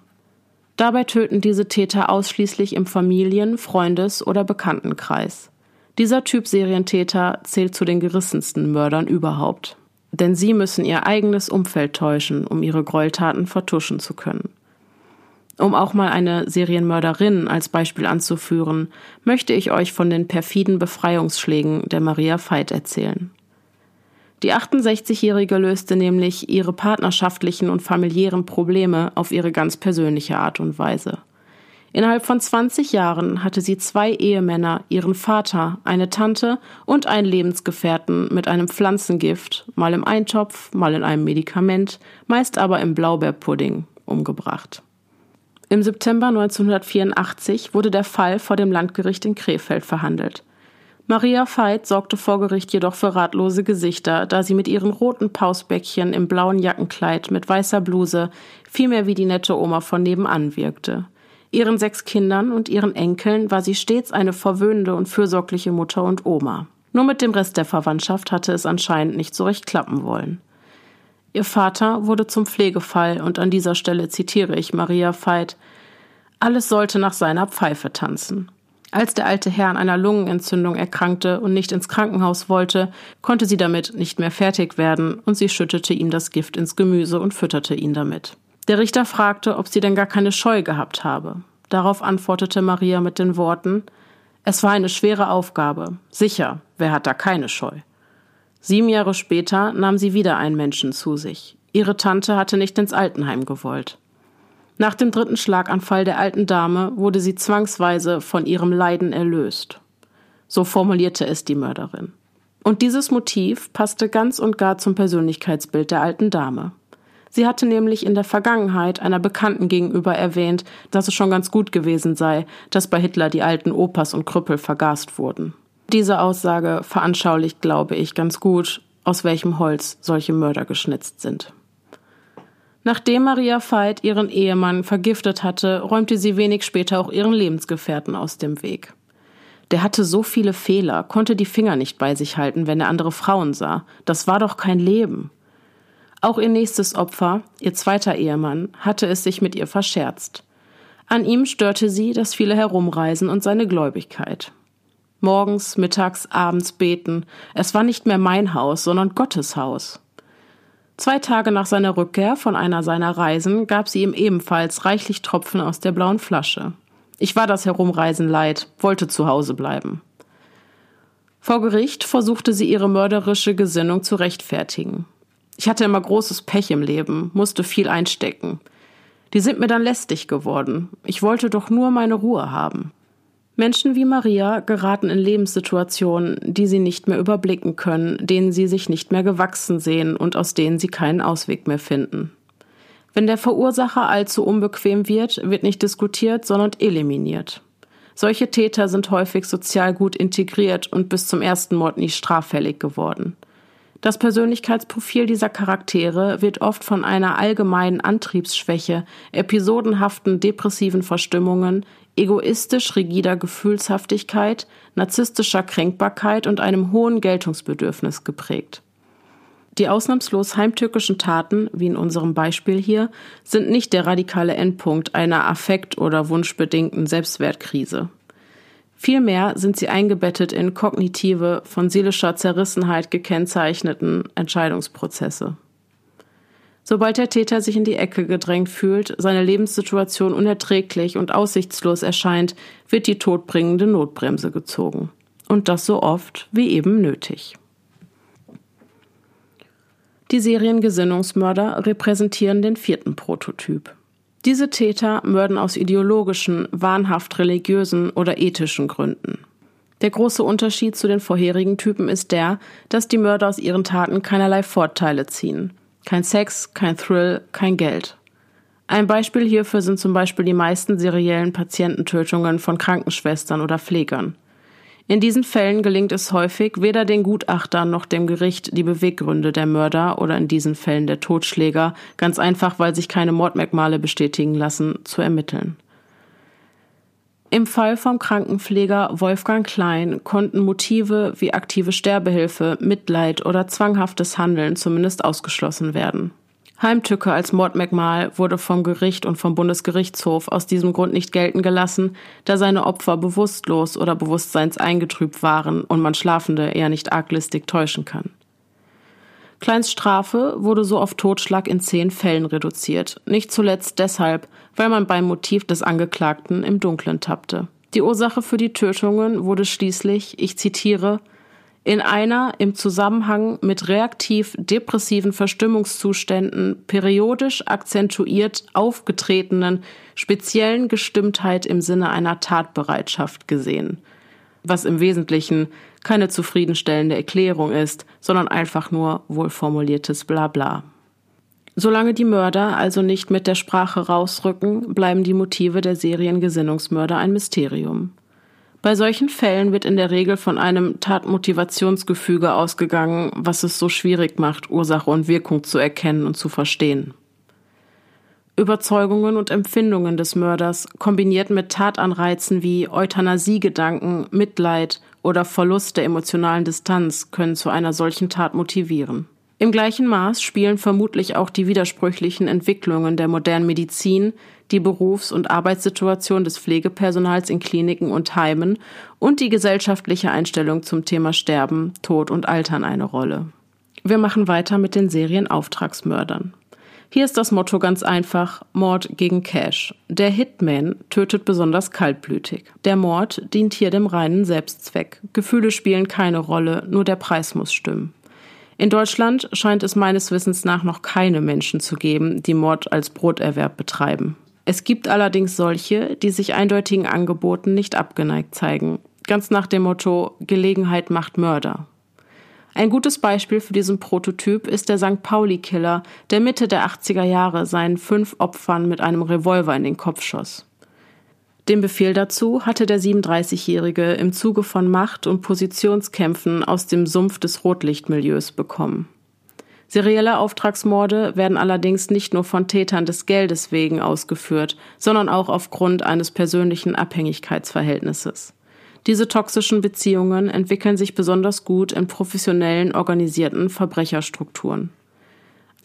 Dabei töten diese Täter ausschließlich im Familien-, Freundes- oder Bekanntenkreis. Dieser Typ Serientäter zählt zu den gerissensten Mördern überhaupt. Denn sie müssen ihr eigenes Umfeld täuschen, um ihre Gräueltaten vertuschen zu können. Um auch mal eine Serienmörderin als Beispiel anzuführen, möchte ich euch von den perfiden Befreiungsschlägen der Maria Veit erzählen. Die 68-Jährige löste nämlich ihre partnerschaftlichen und familiären Probleme auf ihre ganz persönliche Art und Weise. Innerhalb von 20 Jahren hatte sie zwei Ehemänner, ihren Vater, eine Tante und einen Lebensgefährten mit einem Pflanzengift, mal im Eintopf, mal in einem Medikament, meist aber im Blaubeerpudding, umgebracht. Im September 1984 wurde der Fall vor dem Landgericht in Krefeld verhandelt. Maria Veit sorgte vor Gericht jedoch für ratlose Gesichter, da sie mit ihren roten Pausbäckchen im blauen Jackenkleid mit weißer Bluse vielmehr wie die nette Oma von nebenan wirkte. Ihren sechs Kindern und ihren Enkeln war sie stets eine verwöhnende und fürsorgliche Mutter und Oma. Nur mit dem Rest der Verwandtschaft hatte es anscheinend nicht so recht klappen wollen. Ihr Vater wurde zum Pflegefall und an dieser Stelle zitiere ich Maria Veit Alles sollte nach seiner Pfeife tanzen. Als der alte Herr an einer Lungenentzündung erkrankte und nicht ins Krankenhaus wollte, konnte sie damit nicht mehr fertig werden und sie schüttete ihm das Gift ins Gemüse und fütterte ihn damit. Der Richter fragte, ob sie denn gar keine Scheu gehabt habe. Darauf antwortete Maria mit den Worten Es war eine schwere Aufgabe. Sicher, wer hat da keine Scheu? Sieben Jahre später nahm sie wieder einen Menschen zu sich. Ihre Tante hatte nicht ins Altenheim gewollt. Nach dem dritten Schlaganfall der alten Dame wurde sie zwangsweise von ihrem Leiden erlöst. So formulierte es die Mörderin. Und dieses Motiv passte ganz und gar zum Persönlichkeitsbild der alten Dame. Sie hatte nämlich in der Vergangenheit einer Bekannten gegenüber erwähnt, dass es schon ganz gut gewesen sei, dass bei Hitler die alten Opas und Krüppel vergast wurden. Diese Aussage veranschaulicht, glaube ich, ganz gut, aus welchem Holz solche Mörder geschnitzt sind. Nachdem Maria Veit ihren Ehemann vergiftet hatte, räumte sie wenig später auch ihren Lebensgefährten aus dem Weg. Der hatte so viele Fehler, konnte die Finger nicht bei sich halten, wenn er andere Frauen sah. Das war doch kein Leben. Auch ihr nächstes Opfer, ihr zweiter Ehemann, hatte es sich mit ihr verscherzt. An ihm störte sie das viele Herumreisen und seine Gläubigkeit. Morgens, mittags, abends beten. Es war nicht mehr mein Haus, sondern Gottes Haus. Zwei Tage nach seiner Rückkehr von einer seiner Reisen gab sie ihm ebenfalls reichlich Tropfen aus der blauen Flasche. Ich war das Herumreisen leid, wollte zu Hause bleiben. Vor Gericht versuchte sie ihre mörderische Gesinnung zu rechtfertigen. Ich hatte immer großes Pech im Leben, musste viel einstecken. Die sind mir dann lästig geworden. Ich wollte doch nur meine Ruhe haben. Menschen wie Maria geraten in Lebenssituationen, die sie nicht mehr überblicken können, denen sie sich nicht mehr gewachsen sehen und aus denen sie keinen Ausweg mehr finden. Wenn der Verursacher allzu unbequem wird, wird nicht diskutiert, sondern eliminiert. Solche Täter sind häufig sozial gut integriert und bis zum ersten Mord nie straffällig geworden. Das Persönlichkeitsprofil dieser Charaktere wird oft von einer allgemeinen Antriebsschwäche, episodenhaften depressiven Verstimmungen, egoistisch rigider Gefühlshaftigkeit, narzisstischer Kränkbarkeit und einem hohen Geltungsbedürfnis geprägt. Die ausnahmslos heimtückischen Taten, wie in unserem Beispiel hier, sind nicht der radikale Endpunkt einer affekt- oder wunschbedingten Selbstwertkrise. Vielmehr sind sie eingebettet in kognitive, von seelischer Zerrissenheit gekennzeichneten Entscheidungsprozesse. Sobald der Täter sich in die Ecke gedrängt fühlt, seine Lebenssituation unerträglich und aussichtslos erscheint, wird die todbringende Notbremse gezogen. Und das so oft wie eben nötig. Die Seriengesinnungsmörder repräsentieren den vierten Prototyp. Diese Täter mörden aus ideologischen, wahnhaft religiösen oder ethischen Gründen. Der große Unterschied zu den vorherigen Typen ist der, dass die Mörder aus ihren Taten keinerlei Vorteile ziehen. Kein Sex, kein Thrill, kein Geld. Ein Beispiel hierfür sind zum Beispiel die meisten seriellen Patiententötungen von Krankenschwestern oder Pflegern. In diesen Fällen gelingt es häufig, weder den Gutachtern noch dem Gericht die Beweggründe der Mörder oder in diesen Fällen der Totschläger, ganz einfach, weil sich keine Mordmerkmale bestätigen lassen, zu ermitteln. Im Fall vom Krankenpfleger Wolfgang Klein konnten Motive wie aktive Sterbehilfe, Mitleid oder zwanghaftes Handeln zumindest ausgeschlossen werden. Heimtücke als Mordmerkmal wurde vom Gericht und vom Bundesgerichtshof aus diesem Grund nicht gelten gelassen, da seine Opfer bewusstlos oder bewusstseinseingetrübt waren und man Schlafende eher nicht arglistig täuschen kann. Kleins Strafe wurde so auf Totschlag in zehn Fällen reduziert, nicht zuletzt deshalb, weil man beim Motiv des Angeklagten im Dunkeln tappte. Die Ursache für die Tötungen wurde schließlich, ich zitiere, in einer im Zusammenhang mit reaktiv-depressiven Verstimmungszuständen periodisch akzentuiert aufgetretenen speziellen Gestimmtheit im Sinne einer Tatbereitschaft gesehen, was im Wesentlichen keine zufriedenstellende Erklärung ist, sondern einfach nur wohlformuliertes Blabla. Solange die Mörder also nicht mit der Sprache rausrücken, bleiben die Motive der Seriengesinnungsmörder ein Mysterium. Bei solchen Fällen wird in der Regel von einem Tatmotivationsgefüge ausgegangen, was es so schwierig macht, Ursache und Wirkung zu erkennen und zu verstehen. Überzeugungen und Empfindungen des Mörders kombiniert mit Tatanreizen wie Euthanasiegedanken, Mitleid oder Verlust der emotionalen Distanz können zu einer solchen Tat motivieren. Im gleichen Maß spielen vermutlich auch die widersprüchlichen Entwicklungen der modernen Medizin, die Berufs- und Arbeitssituation des Pflegepersonals in Kliniken und Heimen und die gesellschaftliche Einstellung zum Thema Sterben, Tod und Altern eine Rolle. Wir machen weiter mit den Serienauftragsmördern. Hier ist das Motto ganz einfach Mord gegen Cash. Der Hitman tötet besonders kaltblütig. Der Mord dient hier dem reinen Selbstzweck. Gefühle spielen keine Rolle, nur der Preis muss stimmen. In Deutschland scheint es meines Wissens nach noch keine Menschen zu geben, die Mord als Broterwerb betreiben. Es gibt allerdings solche, die sich eindeutigen Angeboten nicht abgeneigt zeigen. ganz nach dem Motto Gelegenheit macht Mörder. Ein gutes Beispiel für diesen Prototyp ist der St. Pauli-Killer, der Mitte der 80er Jahre seinen fünf Opfern mit einem Revolver in den Kopf schoss. Den Befehl dazu hatte der 37-Jährige im Zuge von Macht- und Positionskämpfen aus dem Sumpf des Rotlichtmilieus bekommen. Serielle Auftragsmorde werden allerdings nicht nur von Tätern des Geldes wegen ausgeführt, sondern auch aufgrund eines persönlichen Abhängigkeitsverhältnisses. Diese toxischen Beziehungen entwickeln sich besonders gut in professionellen, organisierten Verbrecherstrukturen.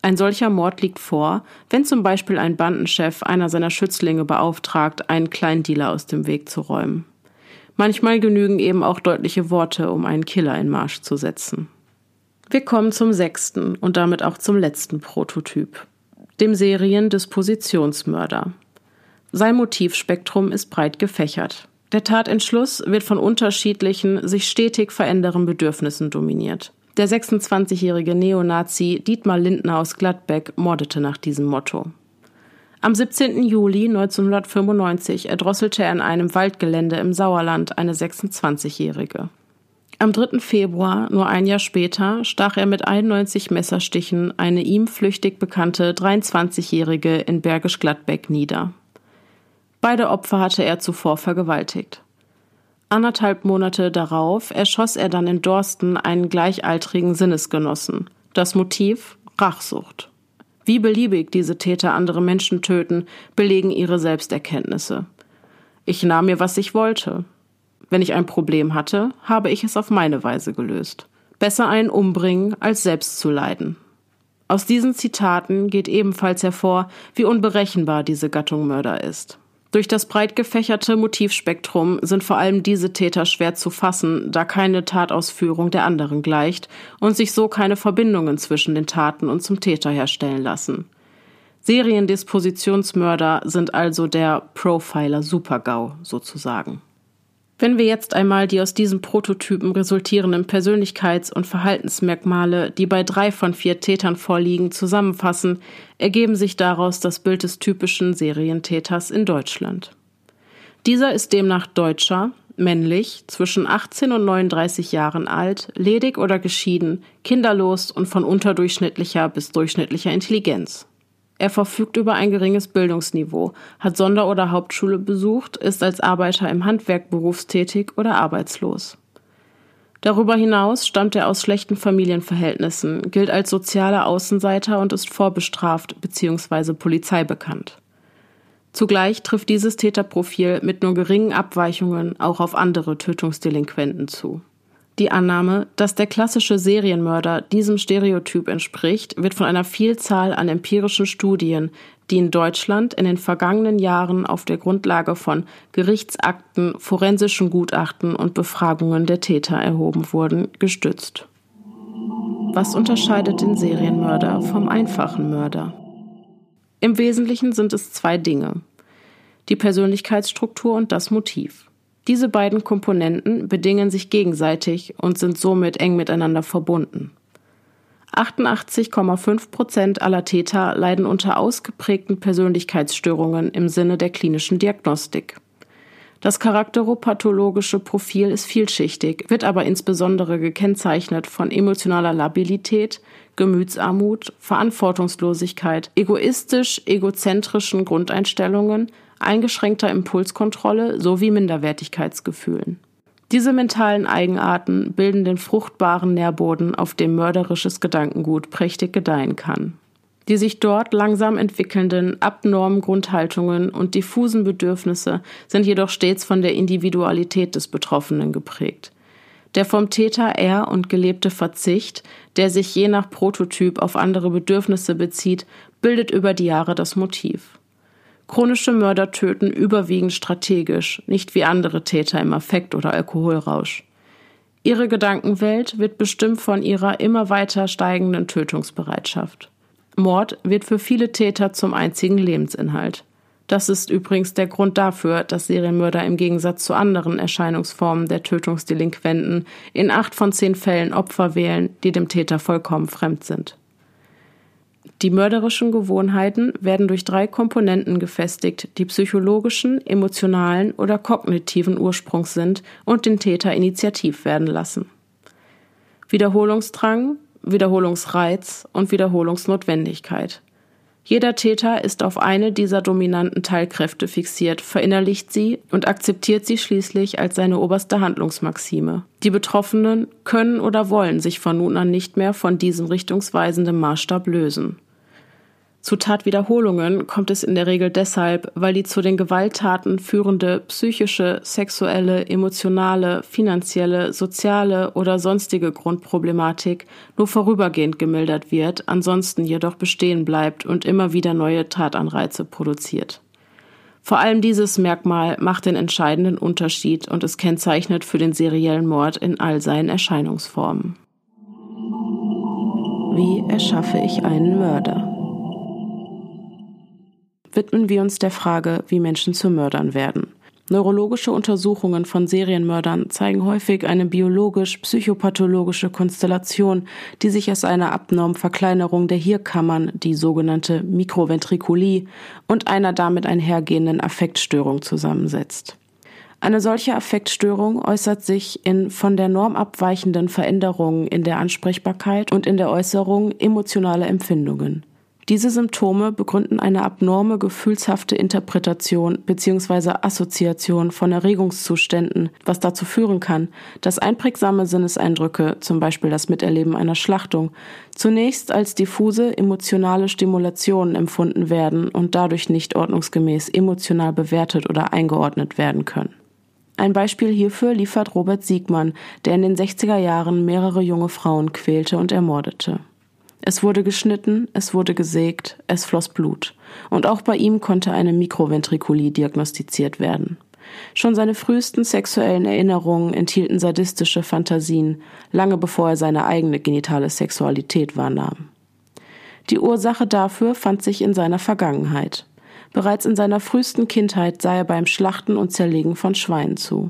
Ein solcher Mord liegt vor, wenn zum Beispiel ein Bandenchef einer seiner Schützlinge beauftragt, einen Kleindealer aus dem Weg zu räumen. Manchmal genügen eben auch deutliche Worte, um einen Killer in Marsch zu setzen. Wir kommen zum sechsten und damit auch zum letzten Prototyp, dem Seriendispositionsmörder. Sein Motivspektrum ist breit gefächert. Der Tatentschluss wird von unterschiedlichen, sich stetig verändernden Bedürfnissen dominiert. Der 26-jährige Neonazi Dietmar Lindner aus Gladbeck mordete nach diesem Motto. Am 17. Juli 1995 erdrosselte er in einem Waldgelände im Sauerland eine 26-jährige. Am 3. Februar, nur ein Jahr später, stach er mit 91 Messerstichen eine ihm flüchtig bekannte 23-jährige in Bergisch Gladbeck nieder. Beide Opfer hatte er zuvor vergewaltigt. Anderthalb Monate darauf erschoss er dann in Dorsten einen gleichaltrigen Sinnesgenossen. Das Motiv Rachsucht. Wie beliebig diese Täter andere Menschen töten, belegen ihre Selbsterkenntnisse. Ich nahm mir, was ich wollte. Wenn ich ein Problem hatte, habe ich es auf meine Weise gelöst. Besser einen umbringen, als selbst zu leiden. Aus diesen Zitaten geht ebenfalls hervor, wie unberechenbar diese Gattung Mörder ist. Durch das breit gefächerte Motivspektrum sind vor allem diese Täter schwer zu fassen, da keine Tatausführung der anderen gleicht und sich so keine Verbindungen zwischen den Taten und zum Täter herstellen lassen. Seriendispositionsmörder sind also der Profiler Supergau sozusagen. Wenn wir jetzt einmal die aus diesen Prototypen resultierenden Persönlichkeits- und Verhaltensmerkmale, die bei drei von vier Tätern vorliegen, zusammenfassen, ergeben sich daraus das Bild des typischen Serientäters in Deutschland. Dieser ist demnach Deutscher, männlich, zwischen 18 und 39 Jahren alt, ledig oder geschieden, kinderlos und von unterdurchschnittlicher bis durchschnittlicher Intelligenz. Er verfügt über ein geringes Bildungsniveau, hat Sonder- oder Hauptschule besucht, ist als Arbeiter im Handwerk berufstätig oder arbeitslos. Darüber hinaus stammt er aus schlechten Familienverhältnissen, gilt als sozialer Außenseiter und ist vorbestraft bzw. Polizei bekannt. Zugleich trifft dieses Täterprofil mit nur geringen Abweichungen auch auf andere Tötungsdelinquenten zu. Die Annahme, dass der klassische Serienmörder diesem Stereotyp entspricht, wird von einer Vielzahl an empirischen Studien, die in Deutschland in den vergangenen Jahren auf der Grundlage von Gerichtsakten, forensischen Gutachten und Befragungen der Täter erhoben wurden, gestützt. Was unterscheidet den Serienmörder vom einfachen Mörder? Im Wesentlichen sind es zwei Dinge. Die Persönlichkeitsstruktur und das Motiv. Diese beiden Komponenten bedingen sich gegenseitig und sind somit eng miteinander verbunden. 88,5 Prozent aller Täter leiden unter ausgeprägten Persönlichkeitsstörungen im Sinne der klinischen Diagnostik. Das charakteropathologische Profil ist vielschichtig, wird aber insbesondere gekennzeichnet von emotionaler Labilität, Gemütsarmut, Verantwortungslosigkeit, egoistisch egozentrischen Grundeinstellungen, eingeschränkter Impulskontrolle sowie Minderwertigkeitsgefühlen. Diese mentalen Eigenarten bilden den fruchtbaren Nährboden, auf dem mörderisches Gedankengut prächtig gedeihen kann. Die sich dort langsam entwickelnden abnormen Grundhaltungen und diffusen Bedürfnisse sind jedoch stets von der Individualität des Betroffenen geprägt. Der vom Täter er und gelebte Verzicht, der sich je nach Prototyp auf andere Bedürfnisse bezieht, bildet über die Jahre das Motiv. Chronische Mörder töten überwiegend strategisch, nicht wie andere Täter im Affekt oder Alkoholrausch. Ihre Gedankenwelt wird bestimmt von ihrer immer weiter steigenden Tötungsbereitschaft. Mord wird für viele Täter zum einzigen Lebensinhalt. Das ist übrigens der Grund dafür, dass Serienmörder im Gegensatz zu anderen Erscheinungsformen der Tötungsdelinquenten in acht von zehn Fällen Opfer wählen, die dem Täter vollkommen fremd sind. Die mörderischen Gewohnheiten werden durch drei Komponenten gefestigt, die psychologischen, emotionalen oder kognitiven Ursprungs sind und den Täter initiativ werden lassen. Wiederholungsdrang, Wiederholungsreiz und Wiederholungsnotwendigkeit. Jeder Täter ist auf eine dieser dominanten Teilkräfte fixiert, verinnerlicht sie und akzeptiert sie schließlich als seine oberste Handlungsmaxime. Die Betroffenen können oder wollen sich von nun an nicht mehr von diesem richtungsweisenden Maßstab lösen. Zu Tatwiederholungen kommt es in der Regel deshalb, weil die zu den Gewalttaten führende psychische, sexuelle, emotionale, finanzielle, soziale oder sonstige Grundproblematik nur vorübergehend gemildert wird, ansonsten jedoch bestehen bleibt und immer wieder neue Tatanreize produziert. Vor allem dieses Merkmal macht den entscheidenden Unterschied und es kennzeichnet für den seriellen Mord in all seinen Erscheinungsformen. Wie erschaffe ich einen Mörder? Widmen wir uns der Frage, wie Menschen zu Mördern werden. Neurologische Untersuchungen von Serienmördern zeigen häufig eine biologisch-psychopathologische Konstellation, die sich aus einer abnormen Verkleinerung der Hirnkammern, die sogenannte Mikroventrikulie, und einer damit einhergehenden Affektstörung zusammensetzt. Eine solche Affektstörung äußert sich in von der Norm abweichenden Veränderungen in der Ansprechbarkeit und in der Äußerung emotionaler Empfindungen. Diese Symptome begründen eine abnorme gefühlshafte Interpretation bzw. Assoziation von Erregungszuständen, was dazu führen kann, dass einprägsame Sinneseindrücke, zum Beispiel das Miterleben einer Schlachtung, zunächst als diffuse emotionale Stimulationen empfunden werden und dadurch nicht ordnungsgemäß emotional bewertet oder eingeordnet werden können. Ein Beispiel hierfür liefert Robert Siegmann, der in den 60er Jahren mehrere junge Frauen quälte und ermordete. Es wurde geschnitten, es wurde gesägt, es floss Blut. Und auch bei ihm konnte eine Mikroventrikulie diagnostiziert werden. Schon seine frühesten sexuellen Erinnerungen enthielten sadistische Fantasien, lange bevor er seine eigene genitale Sexualität wahrnahm. Die Ursache dafür fand sich in seiner Vergangenheit. Bereits in seiner frühesten Kindheit sah er beim Schlachten und Zerlegen von Schweinen zu.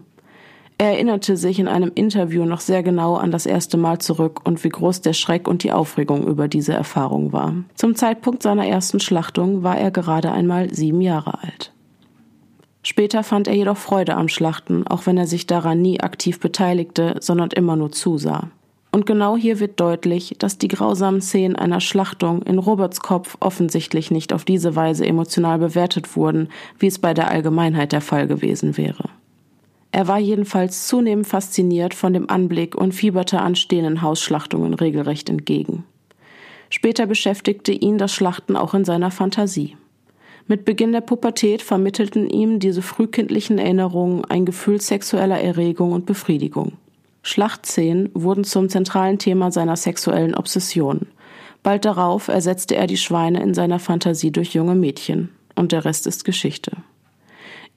Er erinnerte sich in einem Interview noch sehr genau an das erste Mal zurück und wie groß der Schreck und die Aufregung über diese Erfahrung war. Zum Zeitpunkt seiner ersten Schlachtung war er gerade einmal sieben Jahre alt. Später fand er jedoch Freude am Schlachten, auch wenn er sich daran nie aktiv beteiligte, sondern immer nur zusah. Und genau hier wird deutlich, dass die grausamen Szenen einer Schlachtung in Roberts Kopf offensichtlich nicht auf diese Weise emotional bewertet wurden, wie es bei der Allgemeinheit der Fall gewesen wäre. Er war jedenfalls zunehmend fasziniert von dem Anblick und fieberte anstehenden Hausschlachtungen regelrecht entgegen. Später beschäftigte ihn das Schlachten auch in seiner Fantasie. Mit Beginn der Pubertät vermittelten ihm diese frühkindlichen Erinnerungen ein Gefühl sexueller Erregung und Befriedigung. Schlachtszenen wurden zum zentralen Thema seiner sexuellen Obsession. Bald darauf ersetzte er die Schweine in seiner Fantasie durch junge Mädchen. Und der Rest ist Geschichte.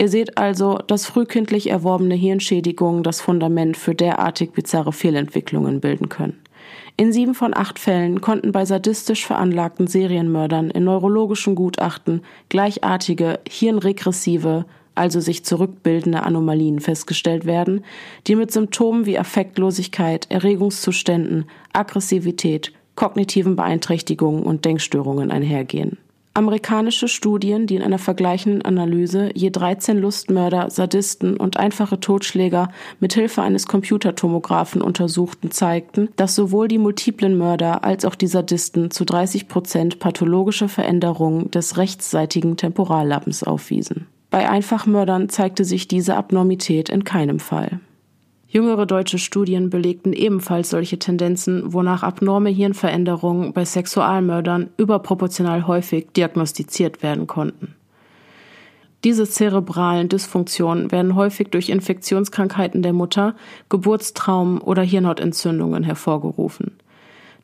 Ihr seht also, dass frühkindlich erworbene Hirnschädigungen das Fundament für derartig bizarre Fehlentwicklungen bilden können. In sieben von acht Fällen konnten bei sadistisch veranlagten Serienmördern in neurologischen Gutachten gleichartige hirnregressive, also sich zurückbildende Anomalien festgestellt werden, die mit Symptomen wie Affektlosigkeit, Erregungszuständen, Aggressivität, kognitiven Beeinträchtigungen und Denkstörungen einhergehen. Amerikanische Studien, die in einer vergleichenden Analyse je 13 Lustmörder, Sadisten und einfache Totschläger mit Hilfe eines Computertomographen untersuchten, zeigten, dass sowohl die multiplen Mörder als auch die Sadisten zu 30 Prozent pathologische Veränderungen des rechtsseitigen Temporallappens aufwiesen. Bei Einfachmördern zeigte sich diese Abnormität in keinem Fall. Jüngere deutsche Studien belegten ebenfalls solche Tendenzen, wonach abnorme Hirnveränderungen bei Sexualmördern überproportional häufig diagnostiziert werden konnten. Diese zerebralen Dysfunktionen werden häufig durch Infektionskrankheiten der Mutter, Geburtstraumen oder Hirnhautentzündungen hervorgerufen.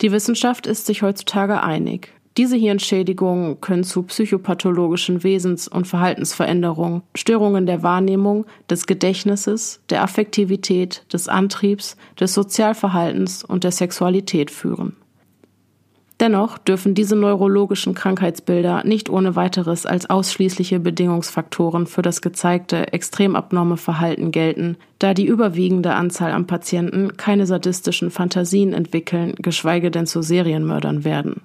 Die Wissenschaft ist sich heutzutage einig. Diese Hirnschädigungen können zu psychopathologischen Wesens- und Verhaltensveränderungen, Störungen der Wahrnehmung, des Gedächtnisses, der Affektivität, des Antriebs, des Sozialverhaltens und der Sexualität führen. Dennoch dürfen diese neurologischen Krankheitsbilder nicht ohne weiteres als ausschließliche Bedingungsfaktoren für das gezeigte extrem abnorme Verhalten gelten, da die überwiegende Anzahl an Patienten keine sadistischen Fantasien entwickeln, geschweige denn zu Serienmördern werden.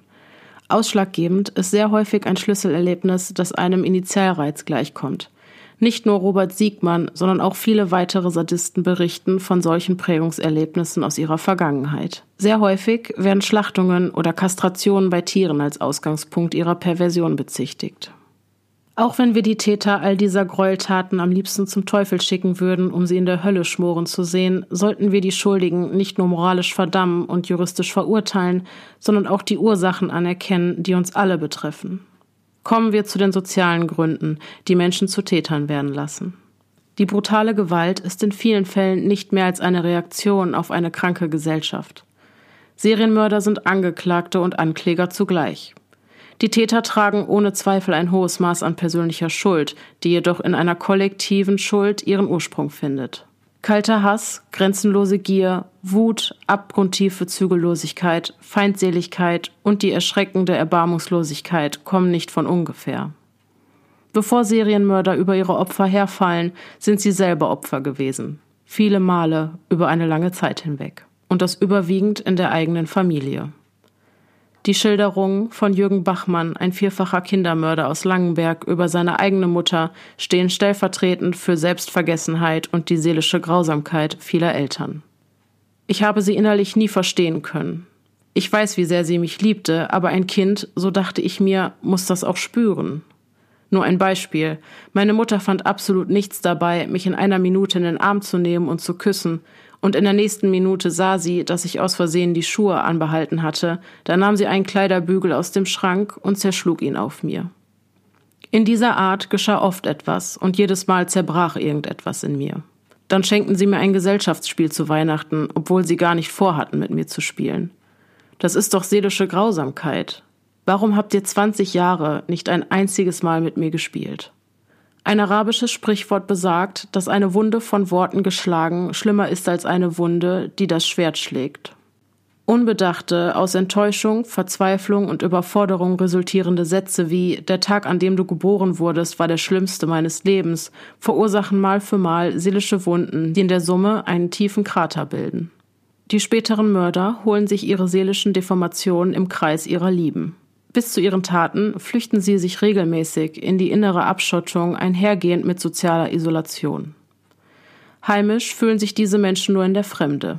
Ausschlaggebend ist sehr häufig ein Schlüsselerlebnis, das einem Initialreiz gleichkommt. Nicht nur Robert Siegmann, sondern auch viele weitere Sadisten berichten von solchen Prägungserlebnissen aus ihrer Vergangenheit. Sehr häufig werden Schlachtungen oder Kastrationen bei Tieren als Ausgangspunkt ihrer Perversion bezichtigt. Auch wenn wir die Täter all dieser Gräueltaten am liebsten zum Teufel schicken würden, um sie in der Hölle schmoren zu sehen, sollten wir die Schuldigen nicht nur moralisch verdammen und juristisch verurteilen, sondern auch die Ursachen anerkennen, die uns alle betreffen. Kommen wir zu den sozialen Gründen, die Menschen zu Tätern werden lassen. Die brutale Gewalt ist in vielen Fällen nicht mehr als eine Reaktion auf eine kranke Gesellschaft. Serienmörder sind Angeklagte und Ankläger zugleich. Die Täter tragen ohne Zweifel ein hohes Maß an persönlicher Schuld, die jedoch in einer kollektiven Schuld ihren Ursprung findet. Kalter Hass, grenzenlose Gier, Wut, abgrundtiefe Zügellosigkeit, Feindseligkeit und die erschreckende Erbarmungslosigkeit kommen nicht von ungefähr. Bevor Serienmörder über ihre Opfer herfallen, sind sie selber Opfer gewesen. Viele Male über eine lange Zeit hinweg. Und das überwiegend in der eigenen Familie. Die Schilderungen von Jürgen Bachmann, ein vierfacher Kindermörder aus Langenberg, über seine eigene Mutter stehen stellvertretend für Selbstvergessenheit und die seelische Grausamkeit vieler Eltern. Ich habe sie innerlich nie verstehen können. Ich weiß, wie sehr sie mich liebte, aber ein Kind, so dachte ich mir, muss das auch spüren. Nur ein Beispiel. Meine Mutter fand absolut nichts dabei, mich in einer Minute in den Arm zu nehmen und zu küssen, und in der nächsten Minute sah sie, dass ich aus Versehen die Schuhe anbehalten hatte, da nahm sie einen Kleiderbügel aus dem Schrank und zerschlug ihn auf mir. In dieser Art geschah oft etwas, und jedes Mal zerbrach irgendetwas in mir. Dann schenkten sie mir ein Gesellschaftsspiel zu Weihnachten, obwohl sie gar nicht vorhatten, mit mir zu spielen. Das ist doch seelische Grausamkeit. Warum habt ihr 20 Jahre nicht ein einziges Mal mit mir gespielt? Ein arabisches Sprichwort besagt, dass eine Wunde von Worten geschlagen schlimmer ist als eine Wunde, die das Schwert schlägt. Unbedachte, aus Enttäuschung, Verzweiflung und Überforderung resultierende Sätze wie Der Tag, an dem du geboren wurdest, war der schlimmste meines Lebens, verursachen Mal für Mal seelische Wunden, die in der Summe einen tiefen Krater bilden. Die späteren Mörder holen sich ihre seelischen Deformationen im Kreis ihrer Lieben. Bis zu ihren Taten flüchten sie sich regelmäßig in die innere Abschottung einhergehend mit sozialer Isolation. Heimisch fühlen sich diese Menschen nur in der Fremde.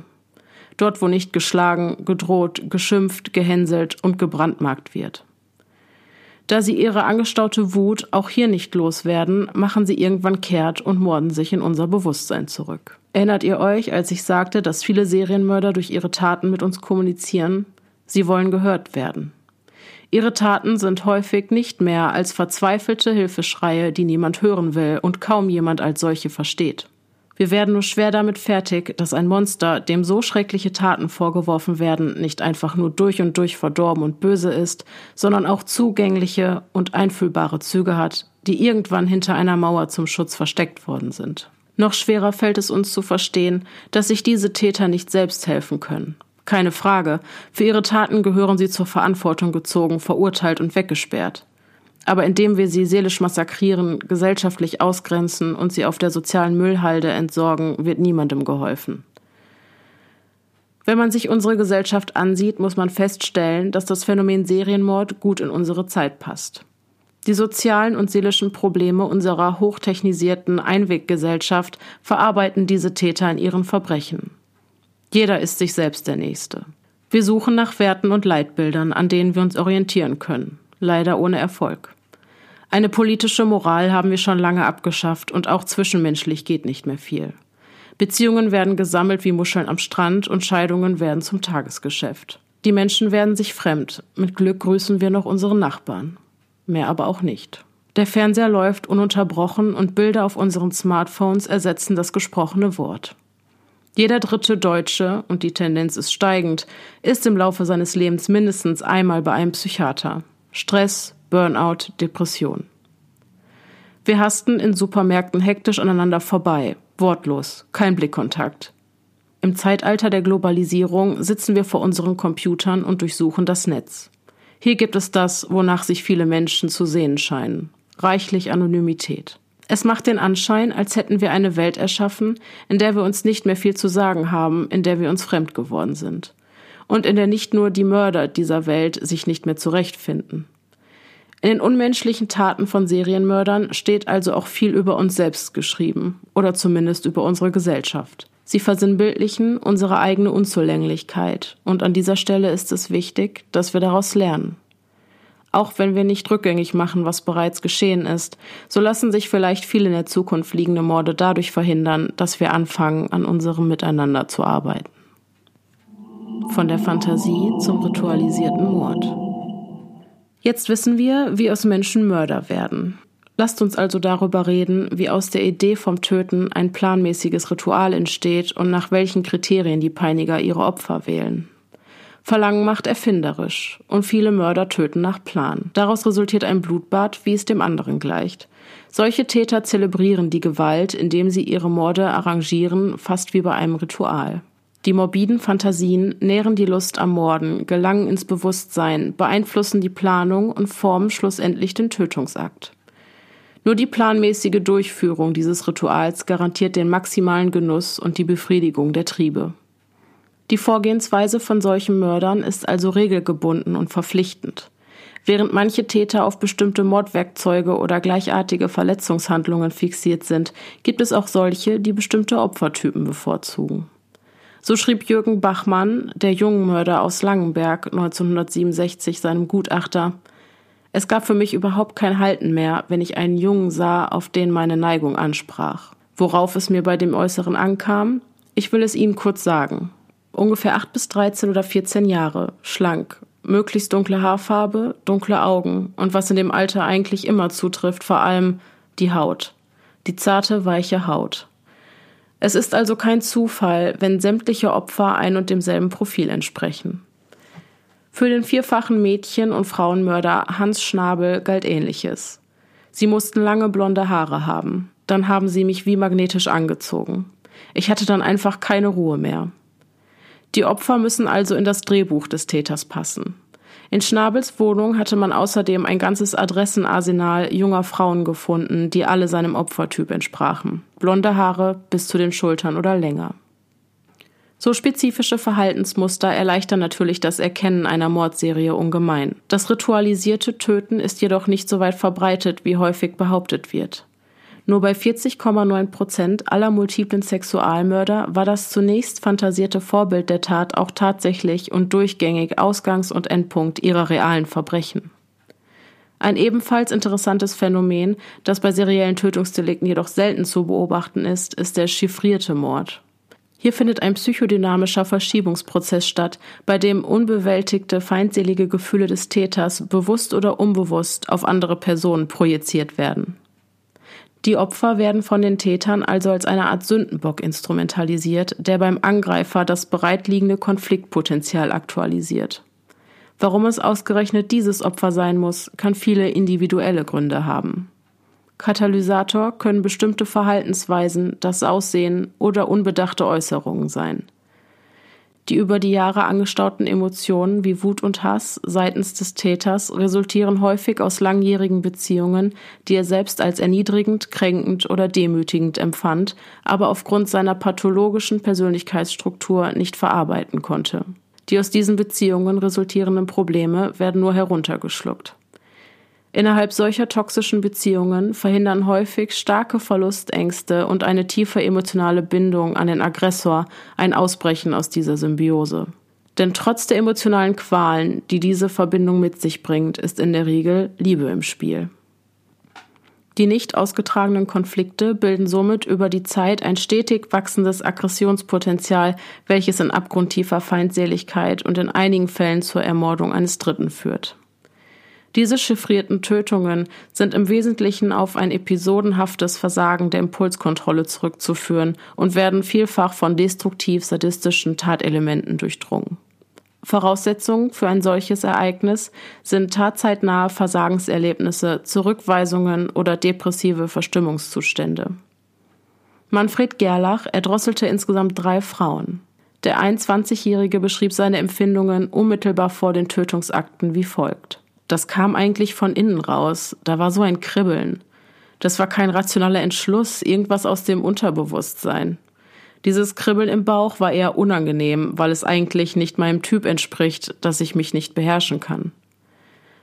Dort, wo nicht geschlagen, gedroht, geschimpft, gehänselt und gebrandmarkt wird. Da sie ihre angestaute Wut auch hier nicht loswerden, machen sie irgendwann kehrt und morden sich in unser Bewusstsein zurück. Erinnert ihr euch, als ich sagte, dass viele Serienmörder durch ihre Taten mit uns kommunizieren? Sie wollen gehört werden. Ihre Taten sind häufig nicht mehr als verzweifelte Hilfeschreie, die niemand hören will und kaum jemand als solche versteht. Wir werden nur schwer damit fertig, dass ein Monster, dem so schreckliche Taten vorgeworfen werden, nicht einfach nur durch und durch verdorben und böse ist, sondern auch zugängliche und einfühlbare Züge hat, die irgendwann hinter einer Mauer zum Schutz versteckt worden sind. Noch schwerer fällt es uns zu verstehen, dass sich diese Täter nicht selbst helfen können. Keine Frage. Für ihre Taten gehören sie zur Verantwortung gezogen, verurteilt und weggesperrt. Aber indem wir sie seelisch massakrieren, gesellschaftlich ausgrenzen und sie auf der sozialen Müllhalde entsorgen, wird niemandem geholfen. Wenn man sich unsere Gesellschaft ansieht, muss man feststellen, dass das Phänomen Serienmord gut in unsere Zeit passt. Die sozialen und seelischen Probleme unserer hochtechnisierten Einweggesellschaft verarbeiten diese Täter in ihren Verbrechen. Jeder ist sich selbst der Nächste. Wir suchen nach Werten und Leitbildern, an denen wir uns orientieren können, leider ohne Erfolg. Eine politische Moral haben wir schon lange abgeschafft und auch zwischenmenschlich geht nicht mehr viel. Beziehungen werden gesammelt wie Muscheln am Strand und Scheidungen werden zum Tagesgeschäft. Die Menschen werden sich fremd. Mit Glück grüßen wir noch unsere Nachbarn. Mehr aber auch nicht. Der Fernseher läuft ununterbrochen und Bilder auf unseren Smartphones ersetzen das gesprochene Wort. Jeder dritte Deutsche, und die Tendenz ist steigend, ist im Laufe seines Lebens mindestens einmal bei einem Psychiater. Stress, Burnout, Depression. Wir hasten in Supermärkten hektisch aneinander vorbei, wortlos, kein Blickkontakt. Im Zeitalter der Globalisierung sitzen wir vor unseren Computern und durchsuchen das Netz. Hier gibt es das, wonach sich viele Menschen zu sehen scheinen. Reichlich Anonymität. Es macht den Anschein, als hätten wir eine Welt erschaffen, in der wir uns nicht mehr viel zu sagen haben, in der wir uns fremd geworden sind. und in der nicht nur die Mörder dieser Welt sich nicht mehr zurechtfinden. In den unmenschlichen Taten von Serienmördern steht also auch viel über uns selbst geschrieben oder zumindest über unsere Gesellschaft. Sie versinnbildlichen unsere eigene Unzulänglichkeit und an dieser Stelle ist es wichtig, dass wir daraus lernen. Auch wenn wir nicht rückgängig machen, was bereits geschehen ist, so lassen sich vielleicht viele in der Zukunft liegende Morde dadurch verhindern, dass wir anfangen, an unserem Miteinander zu arbeiten. Von der Fantasie zum ritualisierten Mord. Jetzt wissen wir, wie aus Menschen Mörder werden. Lasst uns also darüber reden, wie aus der Idee vom Töten ein planmäßiges Ritual entsteht und nach welchen Kriterien die Peiniger ihre Opfer wählen. Verlangen macht erfinderisch und viele Mörder töten nach Plan. Daraus resultiert ein Blutbad, wie es dem anderen gleicht. Solche Täter zelebrieren die Gewalt, indem sie ihre Morde arrangieren, fast wie bei einem Ritual. Die morbiden Fantasien nähren die Lust am Morden, gelangen ins Bewusstsein, beeinflussen die Planung und formen schlussendlich den Tötungsakt. Nur die planmäßige Durchführung dieses Rituals garantiert den maximalen Genuss und die Befriedigung der Triebe. Die Vorgehensweise von solchen Mördern ist also regelgebunden und verpflichtend. Während manche Täter auf bestimmte Mordwerkzeuge oder gleichartige Verletzungshandlungen fixiert sind, gibt es auch solche, die bestimmte Opfertypen bevorzugen. So schrieb Jürgen Bachmann, der Jungenmörder aus Langenberg, 1967 seinem Gutachter, es gab für mich überhaupt kein Halten mehr, wenn ich einen Jungen sah, auf den meine Neigung ansprach. Worauf es mir bei dem Äußeren ankam? Ich will es Ihnen kurz sagen. Ungefähr acht bis dreizehn oder vierzehn Jahre, schlank, möglichst dunkle Haarfarbe, dunkle Augen und was in dem Alter eigentlich immer zutrifft, vor allem die Haut. Die zarte, weiche Haut. Es ist also kein Zufall, wenn sämtliche Opfer ein und demselben Profil entsprechen. Für den vierfachen Mädchen- und Frauenmörder Hans Schnabel galt ähnliches. Sie mussten lange blonde Haare haben. Dann haben sie mich wie magnetisch angezogen. Ich hatte dann einfach keine Ruhe mehr. Die Opfer müssen also in das Drehbuch des Täters passen. In Schnabels Wohnung hatte man außerdem ein ganzes Adressenarsenal junger Frauen gefunden, die alle seinem Opfertyp entsprachen. Blonde Haare bis zu den Schultern oder länger. So spezifische Verhaltensmuster erleichtern natürlich das Erkennen einer Mordserie ungemein. Das ritualisierte Töten ist jedoch nicht so weit verbreitet, wie häufig behauptet wird. Nur bei 40,9 Prozent aller multiplen Sexualmörder war das zunächst fantasierte Vorbild der Tat auch tatsächlich und durchgängig Ausgangs- und Endpunkt ihrer realen Verbrechen. Ein ebenfalls interessantes Phänomen, das bei seriellen Tötungsdelikten jedoch selten zu beobachten ist, ist der chiffrierte Mord. Hier findet ein psychodynamischer Verschiebungsprozess statt, bei dem unbewältigte feindselige Gefühle des Täters bewusst oder unbewusst auf andere Personen projiziert werden. Die Opfer werden von den Tätern also als eine Art Sündenbock instrumentalisiert, der beim Angreifer das bereitliegende Konfliktpotenzial aktualisiert. Warum es ausgerechnet dieses Opfer sein muss, kann viele individuelle Gründe haben. Katalysator können bestimmte Verhaltensweisen, das Aussehen oder unbedachte Äußerungen sein. Die über die Jahre angestauten Emotionen wie Wut und Hass seitens des Täters resultieren häufig aus langjährigen Beziehungen, die er selbst als erniedrigend, kränkend oder demütigend empfand, aber aufgrund seiner pathologischen Persönlichkeitsstruktur nicht verarbeiten konnte. Die aus diesen Beziehungen resultierenden Probleme werden nur heruntergeschluckt. Innerhalb solcher toxischen Beziehungen verhindern häufig starke Verlustängste und eine tiefe emotionale Bindung an den Aggressor ein Ausbrechen aus dieser Symbiose. Denn trotz der emotionalen Qualen, die diese Verbindung mit sich bringt, ist in der Regel Liebe im Spiel. Die nicht ausgetragenen Konflikte bilden somit über die Zeit ein stetig wachsendes Aggressionspotenzial, welches in abgrundtiefer Feindseligkeit und in einigen Fällen zur Ermordung eines Dritten führt. Diese chiffrierten Tötungen sind im Wesentlichen auf ein episodenhaftes Versagen der Impulskontrolle zurückzuführen und werden vielfach von destruktiv-sadistischen Tatelementen durchdrungen. Voraussetzungen für ein solches Ereignis sind tatzeitnahe Versagenserlebnisse, Zurückweisungen oder depressive Verstimmungszustände. Manfred Gerlach erdrosselte insgesamt drei Frauen. Der 21-Jährige beschrieb seine Empfindungen unmittelbar vor den Tötungsakten wie folgt. Das kam eigentlich von innen raus. Da war so ein Kribbeln. Das war kein rationaler Entschluss, irgendwas aus dem Unterbewusstsein. Dieses Kribbeln im Bauch war eher unangenehm, weil es eigentlich nicht meinem Typ entspricht, dass ich mich nicht beherrschen kann.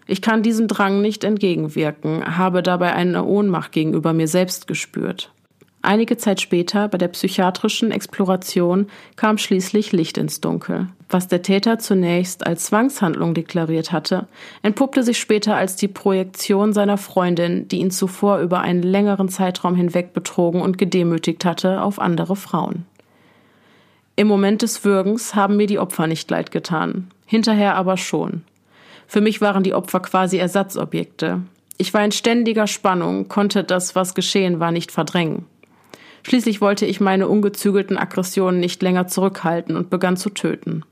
Ich kann diesem Drang nicht entgegenwirken, habe dabei eine Ohnmacht gegenüber mir selbst gespürt. Einige Zeit später, bei der psychiatrischen Exploration, kam schließlich Licht ins Dunkel. Was der Täter zunächst als Zwangshandlung deklariert hatte, entpuppte sich später als die Projektion seiner Freundin, die ihn zuvor über einen längeren Zeitraum hinweg betrogen und gedemütigt hatte, auf andere Frauen. Im Moment des Würgens haben mir die Opfer nicht leid getan, hinterher aber schon. Für mich waren die Opfer quasi Ersatzobjekte. Ich war in ständiger Spannung, konnte das, was geschehen war, nicht verdrängen. Schließlich wollte ich meine ungezügelten Aggressionen nicht länger zurückhalten und begann zu töten.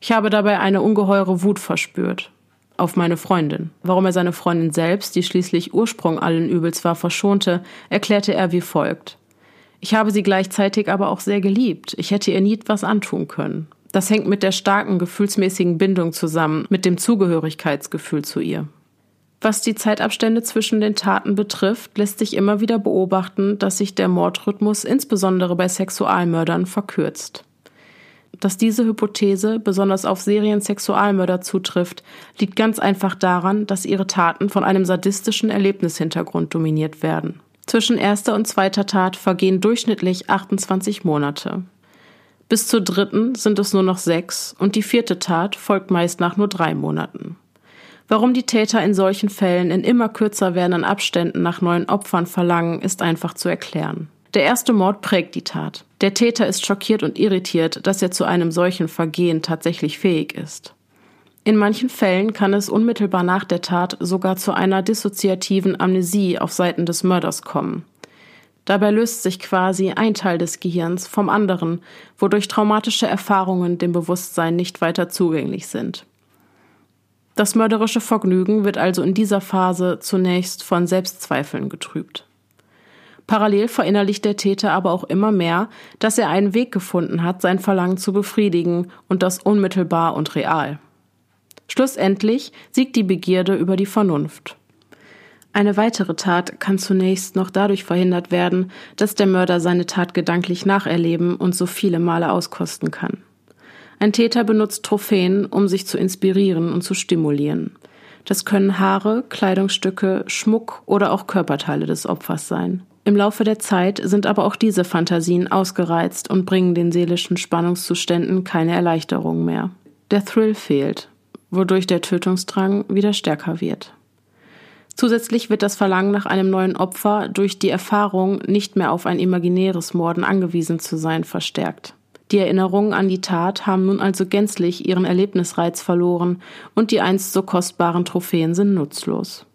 Ich habe dabei eine ungeheure Wut verspürt. Auf meine Freundin. Warum er seine Freundin selbst, die schließlich Ursprung allen Übels war, verschonte, erklärte er wie folgt. Ich habe sie gleichzeitig aber auch sehr geliebt. Ich hätte ihr nie etwas antun können. Das hängt mit der starken gefühlsmäßigen Bindung zusammen, mit dem Zugehörigkeitsgefühl zu ihr. Was die Zeitabstände zwischen den Taten betrifft, lässt sich immer wieder beobachten, dass sich der Mordrhythmus insbesondere bei Sexualmördern verkürzt. Dass diese Hypothese besonders auf Seriensexualmörder zutrifft, liegt ganz einfach daran, dass ihre Taten von einem sadistischen Erlebnishintergrund dominiert werden. Zwischen erster und zweiter Tat vergehen durchschnittlich 28 Monate. Bis zur dritten sind es nur noch sechs und die vierte Tat folgt meist nach nur drei Monaten. Warum die Täter in solchen Fällen in immer kürzer werdenden Abständen nach neuen Opfern verlangen, ist einfach zu erklären. Der erste Mord prägt die Tat. Der Täter ist schockiert und irritiert, dass er zu einem solchen Vergehen tatsächlich fähig ist. In manchen Fällen kann es unmittelbar nach der Tat sogar zu einer dissoziativen Amnesie auf Seiten des Mörders kommen. Dabei löst sich quasi ein Teil des Gehirns vom anderen, wodurch traumatische Erfahrungen dem Bewusstsein nicht weiter zugänglich sind. Das mörderische Vergnügen wird also in dieser Phase zunächst von Selbstzweifeln getrübt. Parallel verinnerlicht der Täter aber auch immer mehr, dass er einen Weg gefunden hat, sein Verlangen zu befriedigen und das unmittelbar und real. Schlussendlich siegt die Begierde über die Vernunft. Eine weitere Tat kann zunächst noch dadurch verhindert werden, dass der Mörder seine Tat gedanklich nacherleben und so viele Male auskosten kann. Ein Täter benutzt Trophäen, um sich zu inspirieren und zu stimulieren. Das können Haare, Kleidungsstücke, Schmuck oder auch Körperteile des Opfers sein. Im Laufe der Zeit sind aber auch diese Fantasien ausgereizt und bringen den seelischen Spannungszuständen keine Erleichterung mehr. Der Thrill fehlt, wodurch der Tötungsdrang wieder stärker wird. Zusätzlich wird das Verlangen nach einem neuen Opfer durch die Erfahrung, nicht mehr auf ein imaginäres Morden angewiesen zu sein, verstärkt. Die Erinnerungen an die Tat haben nun also gänzlich ihren Erlebnisreiz verloren und die einst so kostbaren Trophäen sind nutzlos.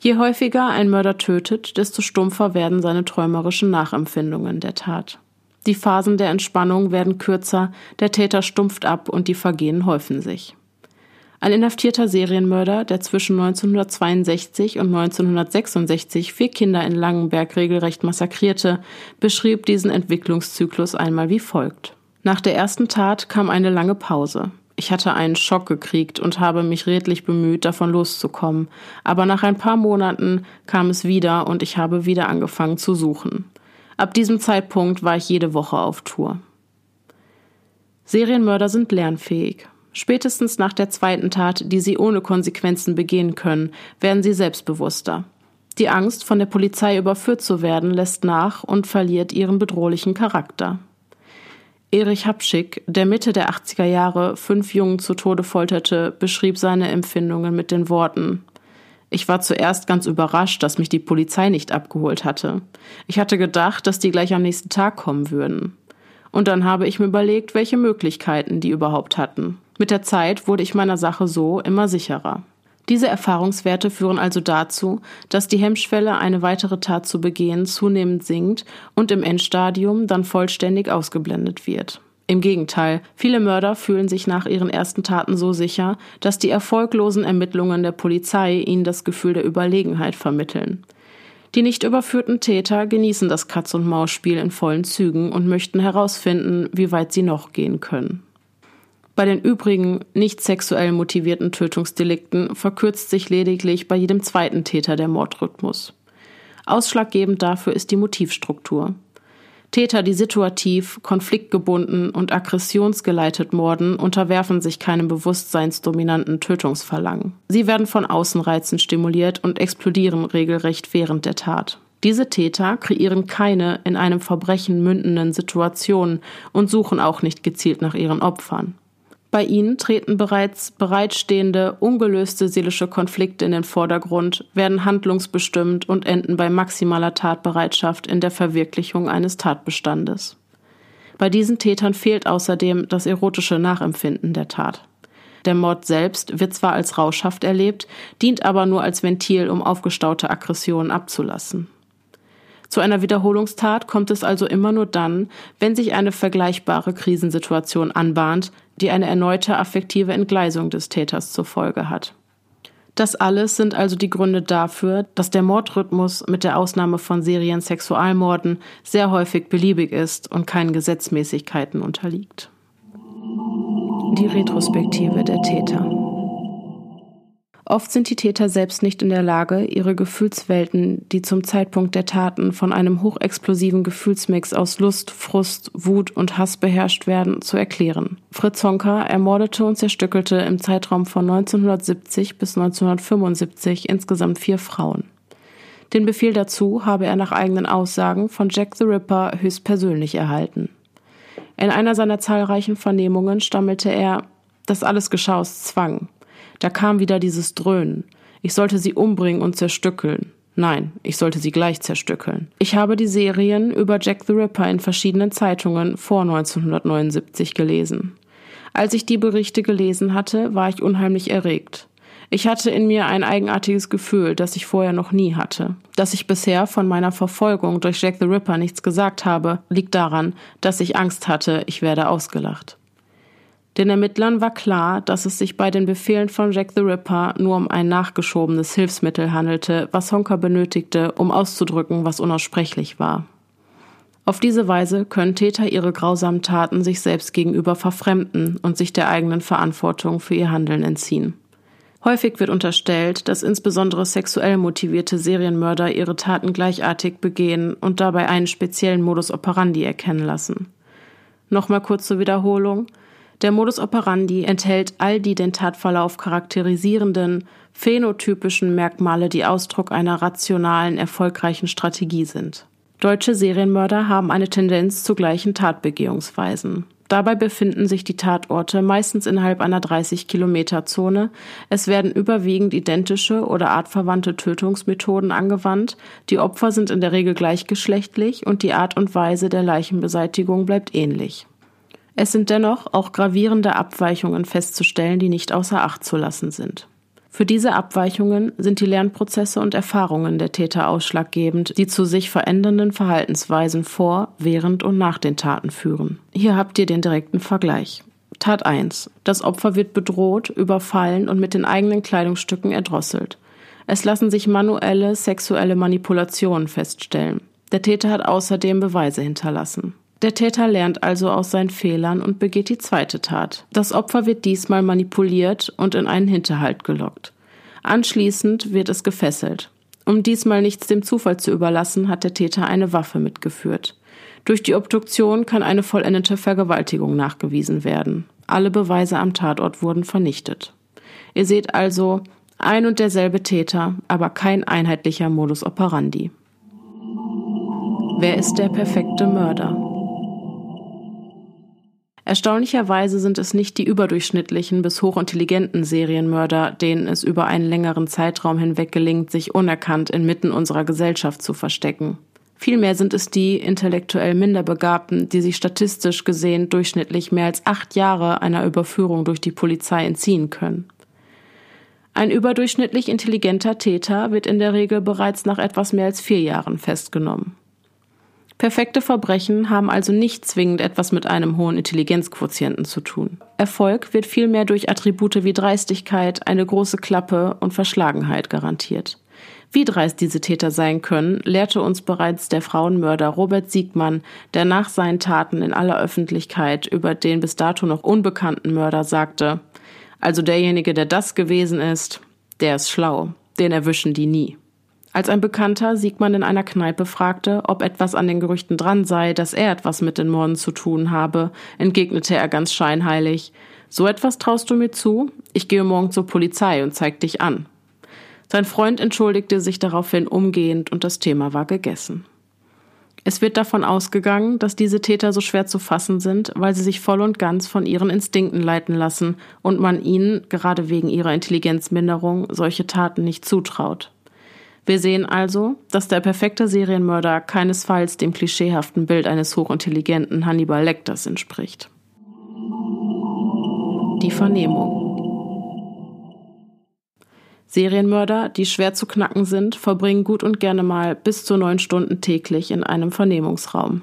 Je häufiger ein Mörder tötet, desto stumpfer werden seine träumerischen Nachempfindungen der Tat. Die Phasen der Entspannung werden kürzer, der Täter stumpft ab und die Vergehen häufen sich. Ein inhaftierter Serienmörder, der zwischen 1962 und 1966 vier Kinder in Langenberg regelrecht massakrierte, beschrieb diesen Entwicklungszyklus einmal wie folgt. Nach der ersten Tat kam eine lange Pause. Ich hatte einen Schock gekriegt und habe mich redlich bemüht, davon loszukommen. Aber nach ein paar Monaten kam es wieder und ich habe wieder angefangen zu suchen. Ab diesem Zeitpunkt war ich jede Woche auf Tour. Serienmörder sind lernfähig. Spätestens nach der zweiten Tat, die sie ohne Konsequenzen begehen können, werden sie selbstbewusster. Die Angst, von der Polizei überführt zu werden, lässt nach und verliert ihren bedrohlichen Charakter. Erich Hapschick, der Mitte der 80er Jahre fünf Jungen zu Tode folterte, beschrieb seine Empfindungen mit den Worten Ich war zuerst ganz überrascht, dass mich die Polizei nicht abgeholt hatte. Ich hatte gedacht, dass die gleich am nächsten Tag kommen würden. Und dann habe ich mir überlegt, welche Möglichkeiten die überhaupt hatten. Mit der Zeit wurde ich meiner Sache so immer sicherer. Diese Erfahrungswerte führen also dazu, dass die Hemmschwelle, eine weitere Tat zu begehen, zunehmend sinkt und im Endstadium dann vollständig ausgeblendet wird. Im Gegenteil, viele Mörder fühlen sich nach ihren ersten Taten so sicher, dass die erfolglosen Ermittlungen der Polizei ihnen das Gefühl der Überlegenheit vermitteln. Die nicht überführten Täter genießen das Katz-und-Maus-Spiel in vollen Zügen und möchten herausfinden, wie weit sie noch gehen können. Bei den übrigen nicht sexuell motivierten Tötungsdelikten verkürzt sich lediglich bei jedem zweiten Täter der Mordrhythmus. Ausschlaggebend dafür ist die Motivstruktur. Täter, die situativ, konfliktgebunden und aggressionsgeleitet morden, unterwerfen sich keinem bewusstseinsdominanten Tötungsverlangen. Sie werden von Außenreizen stimuliert und explodieren regelrecht während der Tat. Diese Täter kreieren keine in einem Verbrechen mündenden Situationen und suchen auch nicht gezielt nach ihren Opfern. Bei ihnen treten bereits bereitstehende, ungelöste seelische Konflikte in den Vordergrund, werden handlungsbestimmt und enden bei maximaler Tatbereitschaft in der Verwirklichung eines Tatbestandes. Bei diesen Tätern fehlt außerdem das erotische Nachempfinden der Tat. Der Mord selbst wird zwar als rauschhaft erlebt, dient aber nur als Ventil, um aufgestaute Aggressionen abzulassen. Zu einer Wiederholungstat kommt es also immer nur dann, wenn sich eine vergleichbare Krisensituation anbahnt, die eine erneute affektive Entgleisung des Täters zur Folge hat. Das alles sind also die Gründe dafür, dass der Mordrhythmus mit der Ausnahme von Serien-Sexualmorden sehr häufig beliebig ist und keinen Gesetzmäßigkeiten unterliegt. Die Retrospektive der Täter. Oft sind die Täter selbst nicht in der Lage, ihre Gefühlswelten, die zum Zeitpunkt der Taten von einem hochexplosiven Gefühlsmix aus Lust, Frust, Wut und Hass beherrscht werden, zu erklären. Fritz Honka ermordete und zerstückelte im Zeitraum von 1970 bis 1975 insgesamt vier Frauen. Den Befehl dazu habe er nach eigenen Aussagen von Jack the Ripper höchstpersönlich erhalten. In einer seiner zahlreichen Vernehmungen stammelte er, das alles geschah aus Zwang. Da kam wieder dieses Dröhnen. Ich sollte sie umbringen und zerstückeln. Nein, ich sollte sie gleich zerstückeln. Ich habe die Serien über Jack the Ripper in verschiedenen Zeitungen vor 1979 gelesen. Als ich die Berichte gelesen hatte, war ich unheimlich erregt. Ich hatte in mir ein eigenartiges Gefühl, das ich vorher noch nie hatte. Dass ich bisher von meiner Verfolgung durch Jack the Ripper nichts gesagt habe, liegt daran, dass ich Angst hatte, ich werde ausgelacht. Den Ermittlern war klar, dass es sich bei den Befehlen von Jack the Ripper nur um ein nachgeschobenes Hilfsmittel handelte, was Honker benötigte, um auszudrücken, was unaussprechlich war. Auf diese Weise können Täter ihre grausamen Taten sich selbst gegenüber verfremden und sich der eigenen Verantwortung für ihr Handeln entziehen. Häufig wird unterstellt, dass insbesondere sexuell motivierte Serienmörder ihre Taten gleichartig begehen und dabei einen speziellen Modus operandi erkennen lassen. Nochmal kurz zur Wiederholung. Der Modus operandi enthält all die den Tatverlauf charakterisierenden, phänotypischen Merkmale, die Ausdruck einer rationalen, erfolgreichen Strategie sind. Deutsche Serienmörder haben eine Tendenz zu gleichen Tatbegehungsweisen. Dabei befinden sich die Tatorte meistens innerhalb einer 30 Kilometer Zone. Es werden überwiegend identische oder artverwandte Tötungsmethoden angewandt. Die Opfer sind in der Regel gleichgeschlechtlich und die Art und Weise der Leichenbeseitigung bleibt ähnlich. Es sind dennoch auch gravierende Abweichungen festzustellen, die nicht außer Acht zu lassen sind. Für diese Abweichungen sind die Lernprozesse und Erfahrungen der Täter ausschlaggebend, die zu sich verändernden Verhaltensweisen vor, während und nach den Taten führen. Hier habt ihr den direkten Vergleich. Tat 1. Das Opfer wird bedroht, überfallen und mit den eigenen Kleidungsstücken erdrosselt. Es lassen sich manuelle sexuelle Manipulationen feststellen. Der Täter hat außerdem Beweise hinterlassen. Der Täter lernt also aus seinen Fehlern und begeht die zweite Tat. Das Opfer wird diesmal manipuliert und in einen Hinterhalt gelockt. Anschließend wird es gefesselt. Um diesmal nichts dem Zufall zu überlassen, hat der Täter eine Waffe mitgeführt. Durch die Obduktion kann eine vollendete Vergewaltigung nachgewiesen werden. Alle Beweise am Tatort wurden vernichtet. Ihr seht also ein und derselbe Täter, aber kein einheitlicher Modus operandi. Wer ist der perfekte Mörder? Erstaunlicherweise sind es nicht die überdurchschnittlichen bis hochintelligenten Serienmörder, denen es über einen längeren Zeitraum hinweg gelingt, sich unerkannt inmitten unserer Gesellschaft zu verstecken. Vielmehr sind es die intellektuell Minderbegabten, die sich statistisch gesehen durchschnittlich mehr als acht Jahre einer Überführung durch die Polizei entziehen können. Ein überdurchschnittlich intelligenter Täter wird in der Regel bereits nach etwas mehr als vier Jahren festgenommen. Perfekte Verbrechen haben also nicht zwingend etwas mit einem hohen Intelligenzquotienten zu tun. Erfolg wird vielmehr durch Attribute wie Dreistigkeit, eine große Klappe und Verschlagenheit garantiert. Wie dreist diese Täter sein können, lehrte uns bereits der Frauenmörder Robert Siegmann, der nach seinen Taten in aller Öffentlichkeit über den bis dato noch unbekannten Mörder sagte, also derjenige, der das gewesen ist, der ist schlau, den erwischen die nie. Als ein Bekannter Siegmann in einer Kneipe fragte, ob etwas an den Gerüchten dran sei, dass er etwas mit den Morden zu tun habe, entgegnete er ganz scheinheilig So etwas traust du mir zu? Ich gehe morgen zur Polizei und zeig dich an. Sein Freund entschuldigte sich daraufhin umgehend und das Thema war gegessen. Es wird davon ausgegangen, dass diese Täter so schwer zu fassen sind, weil sie sich voll und ganz von ihren Instinkten leiten lassen und man ihnen, gerade wegen ihrer Intelligenzminderung, solche Taten nicht zutraut. Wir sehen also, dass der perfekte Serienmörder keinesfalls dem klischeehaften Bild eines hochintelligenten Hannibal Lecters entspricht. Die Vernehmung Serienmörder, die schwer zu knacken sind, verbringen gut und gerne mal bis zu neun Stunden täglich in einem Vernehmungsraum.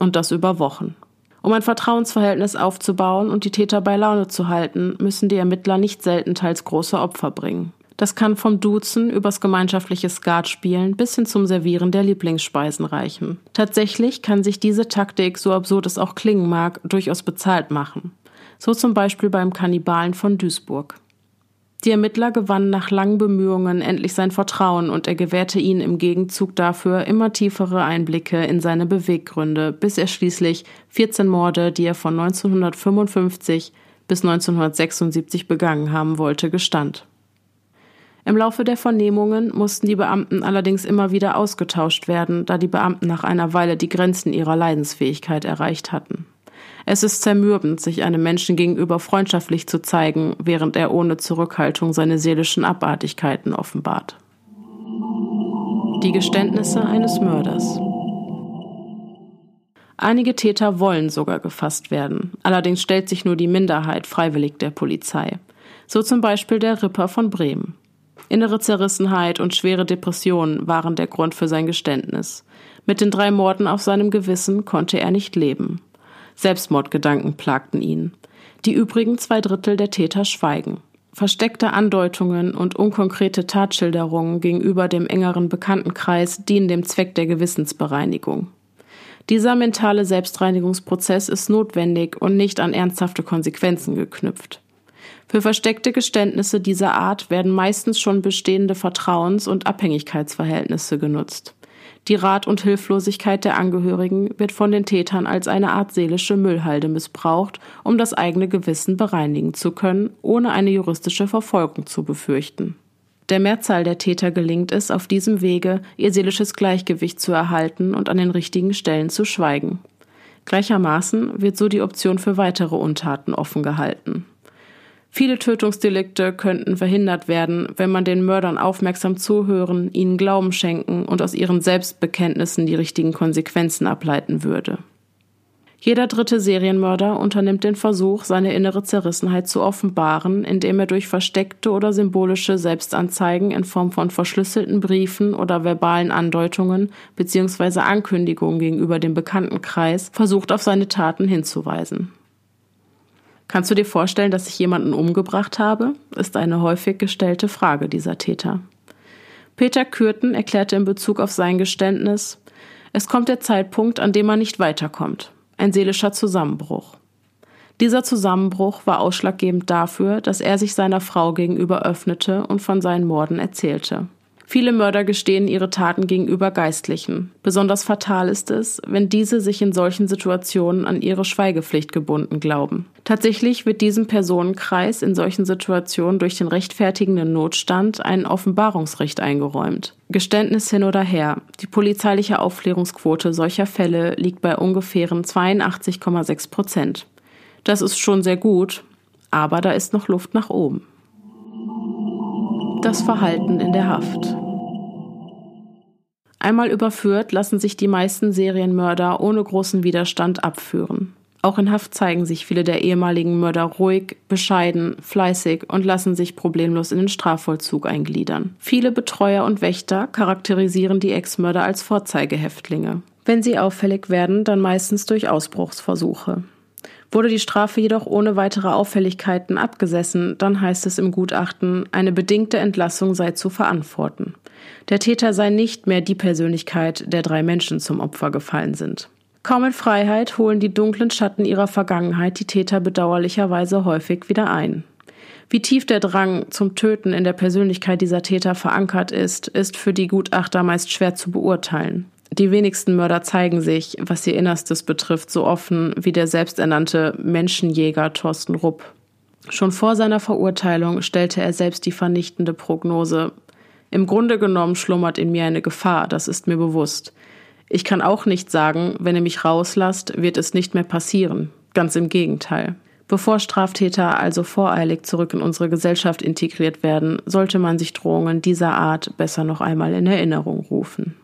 Und das über Wochen. Um ein Vertrauensverhältnis aufzubauen und die Täter bei Laune zu halten, müssen die Ermittler nicht selten teils große Opfer bringen. Das kann vom Duzen übers gemeinschaftliche Skatspielen bis hin zum Servieren der Lieblingsspeisen reichen. Tatsächlich kann sich diese Taktik, so absurd es auch klingen mag, durchaus bezahlt machen. So zum Beispiel beim Kannibalen von Duisburg. Die Ermittler gewannen nach langen Bemühungen endlich sein Vertrauen und er gewährte ihnen im Gegenzug dafür immer tiefere Einblicke in seine Beweggründe, bis er schließlich 14 Morde, die er von 1955 bis 1976 begangen haben wollte, gestand. Im Laufe der Vernehmungen mussten die Beamten allerdings immer wieder ausgetauscht werden, da die Beamten nach einer Weile die Grenzen ihrer Leidensfähigkeit erreicht hatten. Es ist zermürbend, sich einem Menschen gegenüber freundschaftlich zu zeigen, während er ohne Zurückhaltung seine seelischen Abartigkeiten offenbart. Die Geständnisse eines Mörders. Einige Täter wollen sogar gefasst werden, allerdings stellt sich nur die Minderheit freiwillig der Polizei. So zum Beispiel der Ripper von Bremen. Innere Zerrissenheit und schwere Depressionen waren der Grund für sein Geständnis. Mit den drei Morden auf seinem Gewissen konnte er nicht leben. Selbstmordgedanken plagten ihn. Die übrigen zwei Drittel der Täter schweigen. Versteckte Andeutungen und unkonkrete Tatschilderungen gegenüber dem engeren Bekanntenkreis dienen dem Zweck der Gewissensbereinigung. Dieser mentale Selbstreinigungsprozess ist notwendig und nicht an ernsthafte Konsequenzen geknüpft. Für versteckte Geständnisse dieser Art werden meistens schon bestehende Vertrauens- und Abhängigkeitsverhältnisse genutzt. Die Rat und Hilflosigkeit der Angehörigen wird von den Tätern als eine Art seelische Müllhalde missbraucht, um das eigene Gewissen bereinigen zu können, ohne eine juristische Verfolgung zu befürchten. Der Mehrzahl der Täter gelingt es, auf diesem Wege ihr seelisches Gleichgewicht zu erhalten und an den richtigen Stellen zu schweigen. Gleichermaßen wird so die Option für weitere Untaten offen gehalten. Viele Tötungsdelikte könnten verhindert werden, wenn man den Mördern aufmerksam zuhören, ihnen Glauben schenken und aus ihren Selbstbekenntnissen die richtigen Konsequenzen ableiten würde. Jeder dritte Serienmörder unternimmt den Versuch, seine innere Zerrissenheit zu offenbaren, indem er durch versteckte oder symbolische Selbstanzeigen in Form von verschlüsselten Briefen oder verbalen Andeutungen bzw. Ankündigungen gegenüber dem Bekanntenkreis versucht, auf seine Taten hinzuweisen. Kannst du dir vorstellen, dass ich jemanden umgebracht habe? ist eine häufig gestellte Frage dieser Täter. Peter Kürten erklärte in Bezug auf sein Geständnis, es kommt der Zeitpunkt, an dem man nicht weiterkommt. Ein seelischer Zusammenbruch. Dieser Zusammenbruch war ausschlaggebend dafür, dass er sich seiner Frau gegenüber öffnete und von seinen Morden erzählte. Viele Mörder gestehen ihre Taten gegenüber Geistlichen. Besonders fatal ist es, wenn diese sich in solchen Situationen an ihre Schweigepflicht gebunden glauben. Tatsächlich wird diesem Personenkreis in solchen Situationen durch den rechtfertigenden Notstand ein Offenbarungsrecht eingeräumt. Geständnis hin oder her. Die polizeiliche Aufklärungsquote solcher Fälle liegt bei ungefähren 82,6 Prozent. Das ist schon sehr gut, aber da ist noch Luft nach oben. Das Verhalten in der Haft. Einmal überführt, lassen sich die meisten Serienmörder ohne großen Widerstand abführen. Auch in Haft zeigen sich viele der ehemaligen Mörder ruhig, bescheiden, fleißig und lassen sich problemlos in den Strafvollzug eingliedern. Viele Betreuer und Wächter charakterisieren die Ex-Mörder als Vorzeigehäftlinge. Wenn sie auffällig werden, dann meistens durch Ausbruchsversuche. Wurde die Strafe jedoch ohne weitere Auffälligkeiten abgesessen, dann heißt es im Gutachten, eine bedingte Entlassung sei zu verantworten. Der Täter sei nicht mehr die Persönlichkeit, der drei Menschen zum Opfer gefallen sind. Kaum in Freiheit holen die dunklen Schatten ihrer Vergangenheit die Täter bedauerlicherweise häufig wieder ein. Wie tief der Drang zum Töten in der Persönlichkeit dieser Täter verankert ist, ist für die Gutachter meist schwer zu beurteilen. Die wenigsten Mörder zeigen sich, was ihr Innerstes betrifft, so offen wie der selbsternannte Menschenjäger Thorsten Rupp. Schon vor seiner Verurteilung stellte er selbst die vernichtende Prognose. Im Grunde genommen schlummert in mir eine Gefahr, das ist mir bewusst. Ich kann auch nicht sagen, wenn ihr mich rauslasst, wird es nicht mehr passieren. Ganz im Gegenteil. Bevor Straftäter also voreilig zurück in unsere Gesellschaft integriert werden, sollte man sich Drohungen dieser Art besser noch einmal in Erinnerung rufen.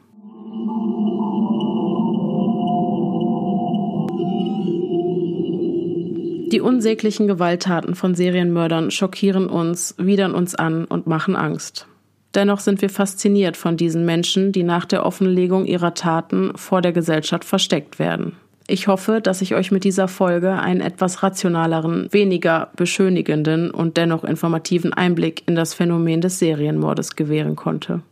Die unsäglichen Gewalttaten von Serienmördern schockieren uns, widern uns an und machen Angst. Dennoch sind wir fasziniert von diesen Menschen, die nach der Offenlegung ihrer Taten vor der Gesellschaft versteckt werden. Ich hoffe, dass ich euch mit dieser Folge einen etwas rationaleren, weniger beschönigenden und dennoch informativen Einblick in das Phänomen des Serienmordes gewähren konnte.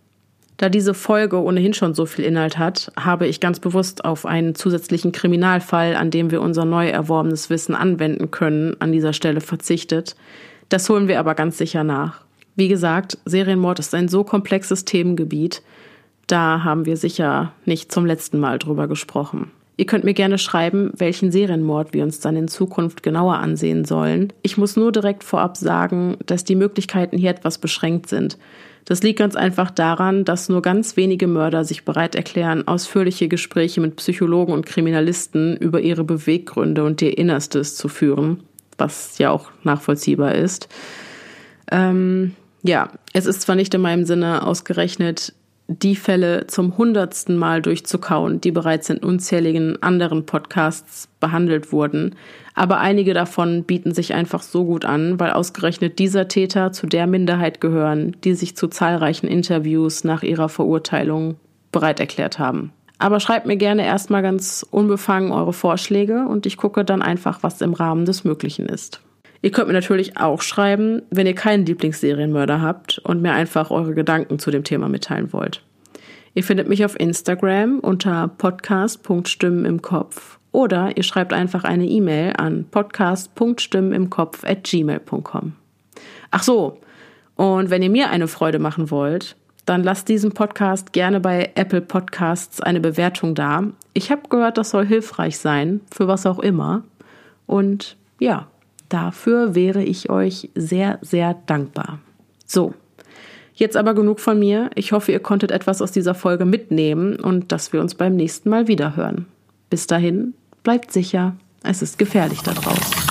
Da diese Folge ohnehin schon so viel Inhalt hat, habe ich ganz bewusst auf einen zusätzlichen Kriminalfall, an dem wir unser neu erworbenes Wissen anwenden können, an dieser Stelle verzichtet. Das holen wir aber ganz sicher nach. Wie gesagt, Serienmord ist ein so komplexes Themengebiet, da haben wir sicher nicht zum letzten Mal drüber gesprochen. Ihr könnt mir gerne schreiben, welchen Serienmord wir uns dann in Zukunft genauer ansehen sollen. Ich muss nur direkt vorab sagen, dass die Möglichkeiten hier etwas beschränkt sind. Das liegt ganz einfach daran, dass nur ganz wenige Mörder sich bereit erklären, ausführliche Gespräche mit Psychologen und Kriminalisten über ihre Beweggründe und ihr Innerstes zu führen, was ja auch nachvollziehbar ist. Ähm, ja, es ist zwar nicht in meinem Sinne ausgerechnet die Fälle zum hundertsten Mal durchzukauen, die bereits in unzähligen anderen Podcasts behandelt wurden. Aber einige davon bieten sich einfach so gut an, weil ausgerechnet dieser Täter zu der Minderheit gehören, die sich zu zahlreichen Interviews nach ihrer Verurteilung bereit erklärt haben. Aber schreibt mir gerne erstmal ganz unbefangen eure Vorschläge und ich gucke dann einfach, was im Rahmen des Möglichen ist. Ihr könnt mir natürlich auch schreiben, wenn ihr keinen Lieblingsserienmörder habt und mir einfach eure Gedanken zu dem Thema mitteilen wollt. Ihr findet mich auf Instagram unter podcast.stimmen im Kopf oder ihr schreibt einfach eine E-Mail an podcast.stimmenimkopf at gmail.com. Ach so, und wenn ihr mir eine Freude machen wollt, dann lasst diesem Podcast gerne bei Apple Podcasts eine Bewertung da. Ich habe gehört, das soll hilfreich sein, für was auch immer. Und ja, Dafür wäre ich euch sehr, sehr dankbar. So, jetzt aber genug von mir. Ich hoffe, ihr konntet etwas aus dieser Folge mitnehmen und dass wir uns beim nächsten Mal wieder hören. Bis dahin, bleibt sicher, es ist gefährlich da draußen.